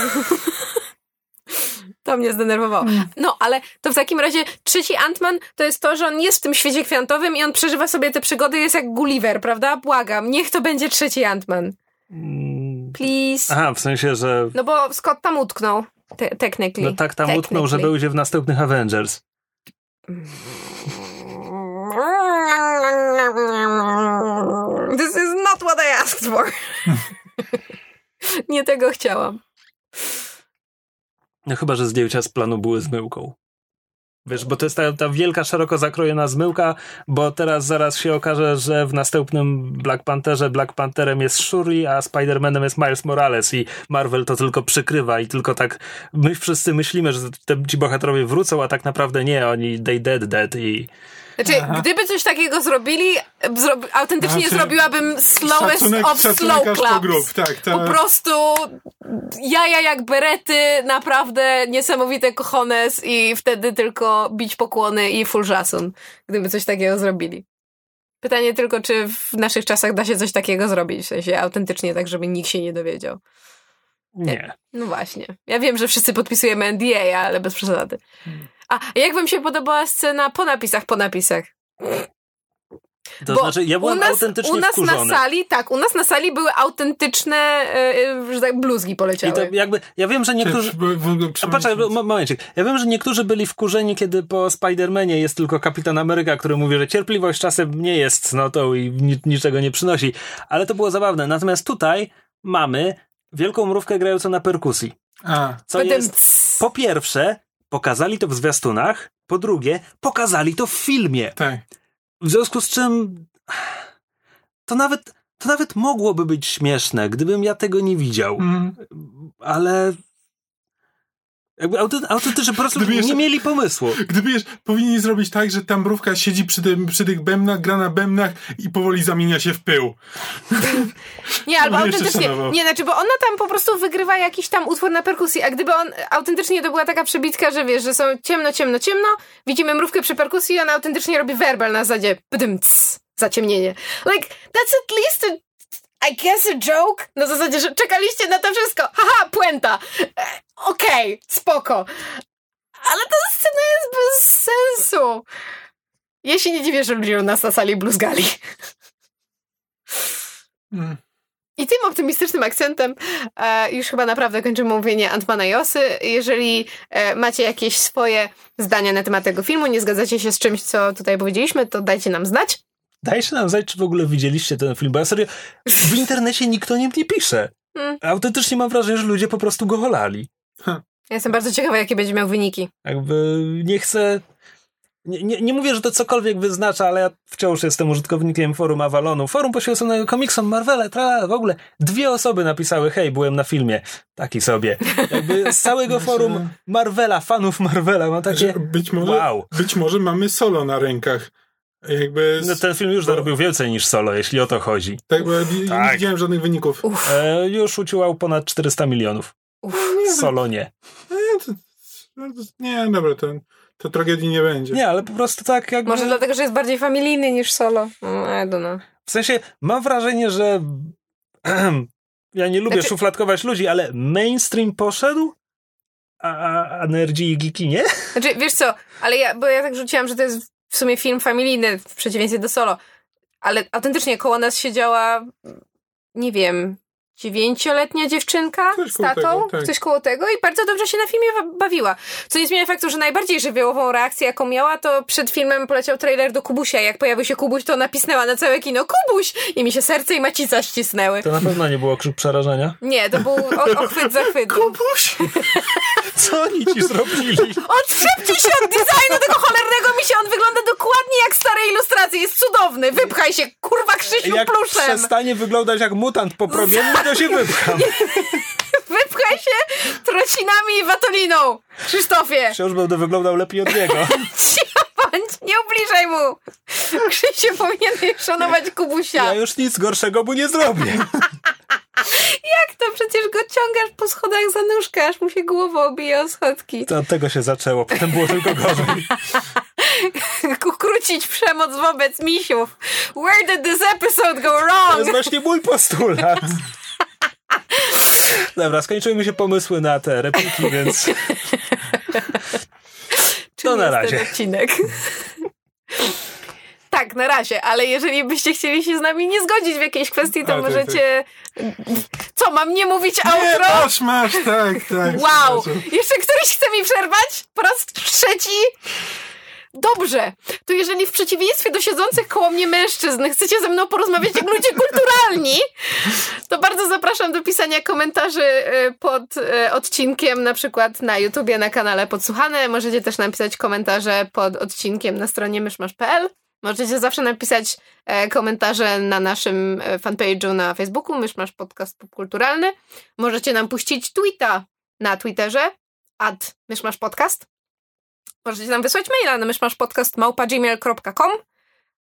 Speaker 2: To mnie zdenerwowało. No, ale to w takim razie trzeci Ant-Man to jest to, że on jest w tym świecie kwiatowym i on przeżywa sobie te przygody, jest jak Gulliver, prawda? Błagam, niech to będzie trzeci Ant-Man.
Speaker 1: Mm,
Speaker 2: Please.
Speaker 1: Aha, w sensie, że
Speaker 2: No bo Scott tam utknął. Te- technically.
Speaker 1: no tak tam utknął, że będzie w następnych Avengers.
Speaker 2: This is not what I asked for. Nie tego chciałam.
Speaker 1: No chyba, że zdjęcia z planu były zmyłką. Wiesz, bo to jest ta, ta wielka, szeroko zakrojona zmyłka, bo teraz zaraz się okaże, że w następnym Black Pantherze Black Pantherem jest Shuri, a Spider-Manem jest Miles Morales i Marvel to tylko przykrywa i tylko tak my wszyscy myślimy, że te, ci bohaterowie wrócą, a tak naprawdę nie, oni they dead dead i
Speaker 2: Znaczy, gdyby coś takiego zrobili, zro... autentycznie
Speaker 3: Znaczy,
Speaker 2: zrobiłaby slowest
Speaker 3: Szacunek,
Speaker 2: of slow claps.
Speaker 3: grób, tak. To,
Speaker 2: Po prostu jaja jak berety, naprawdę niesamowite cojones i wtedy tylko bić pokłony i full szacun, gdyby coś takiego zrobili. Pytanie tylko, czy w naszych czasach da się coś takiego zrobić, w sensie autentycznie tak, żeby nikt się nie dowiedział.
Speaker 1: nie.
Speaker 2: No właśnie. Ja wiem, że wszyscy podpisujemy NDA, ale bez przesady. A jak wam się podobała scena po napisach, po napisach?
Speaker 1: To
Speaker 2: Bo
Speaker 1: znaczy, ja byłem
Speaker 2: u nas,
Speaker 1: autentycznie
Speaker 2: u nas
Speaker 1: wkurzony.
Speaker 2: na sali, tak, u nas na sali były autentyczne e, że tak, bluzgi
Speaker 1: I
Speaker 2: poleciały.
Speaker 1: to jakby, ja wiem, że niektórzy... A patrz, momencik. Ja wiem, że niektórzy byli wkurzeni, kiedy po Spider-Manie jest tylko Kapitan Ameryka, który mówi, że cierpliwość czasem nie jest cnotą i ni- niczego nie przynosi. Ale to było zabawne. Natomiast tutaj mamy wielką mrówkę grającą na perkusji.
Speaker 3: A,
Speaker 1: Co
Speaker 2: Potem
Speaker 1: jest, po pierwsze, pokazali to w zwiastunach, po drugie, pokazali to w filmie.
Speaker 3: tak.
Speaker 1: W związku z czym to nawet, to nawet mogłoby być śmieszne, gdybym ja tego nie widział.
Speaker 3: Mhm.
Speaker 1: Ale jakby auty- autentycznie po prostu
Speaker 3: Gdyby jeszcze-
Speaker 1: nie mieli pomysłu.
Speaker 3: Gdyby wiesz, powinni zrobić tak, że ta mrówka siedzi przy, tym, przy tych bębnach, gra na bębnach i powoli zamienia się w pył.
Speaker 2: Nie, albo
Speaker 3: jeszcze
Speaker 2: autentycznie. Nie, znaczy, bo ona tam po prostu wygrywa jakiś tam utwór na perkusji, a gdyby on autentycznie to była taka przebitka, że wiesz, że są ciemno, ciemno, ciemno, widzimy mrówkę przy perkusji i ona autentycznie robi werbel na zasadzie pdym, cs, zaciemnienie. Like, that's at least a, I guess a joke? Na zasadzie, że czekaliście na to wszystko. Haha, puenta. E, Okej, spoko. Ale ta scena jest bez sensu. Ja się nie dziwię, że ludzie u nas na sali bluzgali.
Speaker 3: Mm.
Speaker 2: I tym optymistycznym akcentem e, już chyba naprawdę kończymy mówienie Antmana i Osy. Jeżeli e, macie jakieś swoje zdania na temat tego filmu, nie zgadzacie się z czymś, co tutaj powiedzieliśmy, to dajcie nam znać.
Speaker 1: Dajcie nam znać, czy w ogóle widzieliście ten film, bo ja serio, w internecie nikt o nim nie pisze.
Speaker 2: Mm.
Speaker 1: Autentycznie mam wrażenie, że ludzie po prostu go holali.
Speaker 2: Ja jestem bardzo ciekawa, jakie będzie miał wyniki.
Speaker 1: Jakby nie chcę... Nie, nie, nie mówię, że to cokolwiek wyznacza, ale ja wciąż jestem użytkownikiem forum Avalonu. Forum poświęconego komiksom, Marvela, tra, w ogóle. Dwie osoby napisały, hej, byłem na filmie. Taki sobie. Jakby z całego forum Marvela, fanów Marvela, mam takie...
Speaker 3: być, może,
Speaker 1: Wow.
Speaker 3: być może mamy solo na rękach. Jakby. z-
Speaker 1: No, ten film już zarobił więcej niż solo, jeśli o to chodzi.
Speaker 3: tak, bo ja wi- nie
Speaker 1: Tak.
Speaker 3: widziałem żadnych wyników.
Speaker 1: E, już uciłał ponad 400 milionów. Solo nie.
Speaker 3: Nie, to, to, nie dobra, to, to tragedii nie będzie.
Speaker 1: Nie, ale po prostu tak jakby...
Speaker 2: Może dlatego, że jest bardziej familijny niż solo. Mm, I don't know.
Speaker 1: W sensie, mam wrażenie, że ja nie lubię
Speaker 2: Znaczy-
Speaker 1: szufladkować ludzi, ale mainstream poszedł, a, a, a nerdzi i geeki nie?
Speaker 2: Znaczy, wiesz co, ale ja, bo ja tak rzuciłam, że to jest w sumie film familijny w przeciwieństwie do solo. Ale autentycznie koło nas siedziała, nie wiem, dziewięcioletnia dziewczynka
Speaker 3: Coś
Speaker 2: z
Speaker 3: koło
Speaker 2: tatą,
Speaker 3: tego, tak.
Speaker 2: coś koło tego i bardzo dobrze się na filmie bawiła. Co nie zmienia faktu, że najbardziej żywiołową reakcję, jaką miała, to przed filmem poleciał trailer do Kubusia. Jak pojawił się Kubuś, to napisnęła na całe kino Kubuś! I mi się serce i macica ścisnęły.
Speaker 1: To na pewno nie było krzyk przerażenia.
Speaker 2: Nie, to był ochwyt zachwytu.
Speaker 3: Kubuś!
Speaker 1: Co oni ci zrobili?
Speaker 2: Odczepcie się od designu tego cholernego misia, on wygląda dokładnie jak stare ilustracje, jest cudowny, wypchaj się, kurwa Krzysiu
Speaker 1: Jak
Speaker 2: pluszem,
Speaker 1: przestanie wyglądać jak mutant popromienny, to się wypcham.
Speaker 2: wypchaj się trocinami i watoliną, Krzysztofie,
Speaker 1: Wciąż będę wyglądał lepiej od niego.
Speaker 2: nie ubliżaj mu, Krzysiu powinien szanować Kubusia,
Speaker 1: Ja już nic gorszego mu nie zrobię.
Speaker 2: jak to przecież go ciągasz po schodach za nóżkę, aż mu się głowa obije o schodki,
Speaker 1: To od tego się zaczęło, potem było tylko gorzej.
Speaker 2: ukrócić przemoc wobec misiów, where did this episode go
Speaker 1: To
Speaker 2: wrong?
Speaker 1: jest właśnie mój postulat. Dobra, skończyły się pomysły na te repliki, więc To na razie.
Speaker 2: odcinek? tak, na razie, ale jeżeli byście chcieli się z nami nie zgodzić w jakiejś kwestii, to
Speaker 3: A, tak,
Speaker 2: możecie... Co, mam nie mówić
Speaker 3: Nie,
Speaker 2: outro?
Speaker 3: masz, masz, tak, tak.
Speaker 2: Wow! Jeszcze któryś chce mi przerwać? Po raz trzeci? Dobrze, to jeżeli w przeciwieństwie do siedzących koło mnie mężczyzn chcecie ze mną porozmawiać jak ludzie kulturalni, to bardzo zapraszam do pisania komentarzy y, pod y, odcinkiem, na przykład na YouTubie, na kanale Podsłuchane. Możecie też napisać komentarze pod odcinkiem na stronie myszmasz.pl. Możecie zawsze napisać e, komentarze na naszym e, fanpage'u na Facebooku, Myszmasz Podcast Popkulturalny. Możecie nam puścić tweeta na Twitterze, ad Myszmasz Podcast. Możecie nam wysłać maila na myszmaszpodcast.gmail.com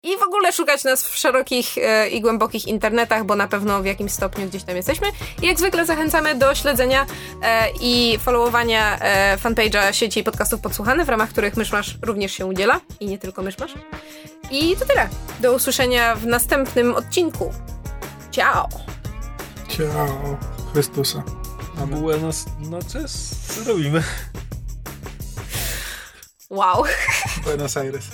Speaker 2: i w ogóle szukać nas w szerokich e, i głębokich internetach, bo na pewno w jakimś stopniu gdzieś tam jesteśmy. I jak zwykle zachęcamy do śledzenia e, i followowania e, fanpage'a sieci podcastów Podsłuchane, w ramach których Myszmasz również się udziela i nie tylko Myszmasz. I to tyle. Do usłyszenia w następnym odcinku. Ciao!
Speaker 3: Ciao, Chrystusa. Amen.
Speaker 1: Buenos noches. Co robimy?
Speaker 2: Wow!
Speaker 3: Buenos Aires.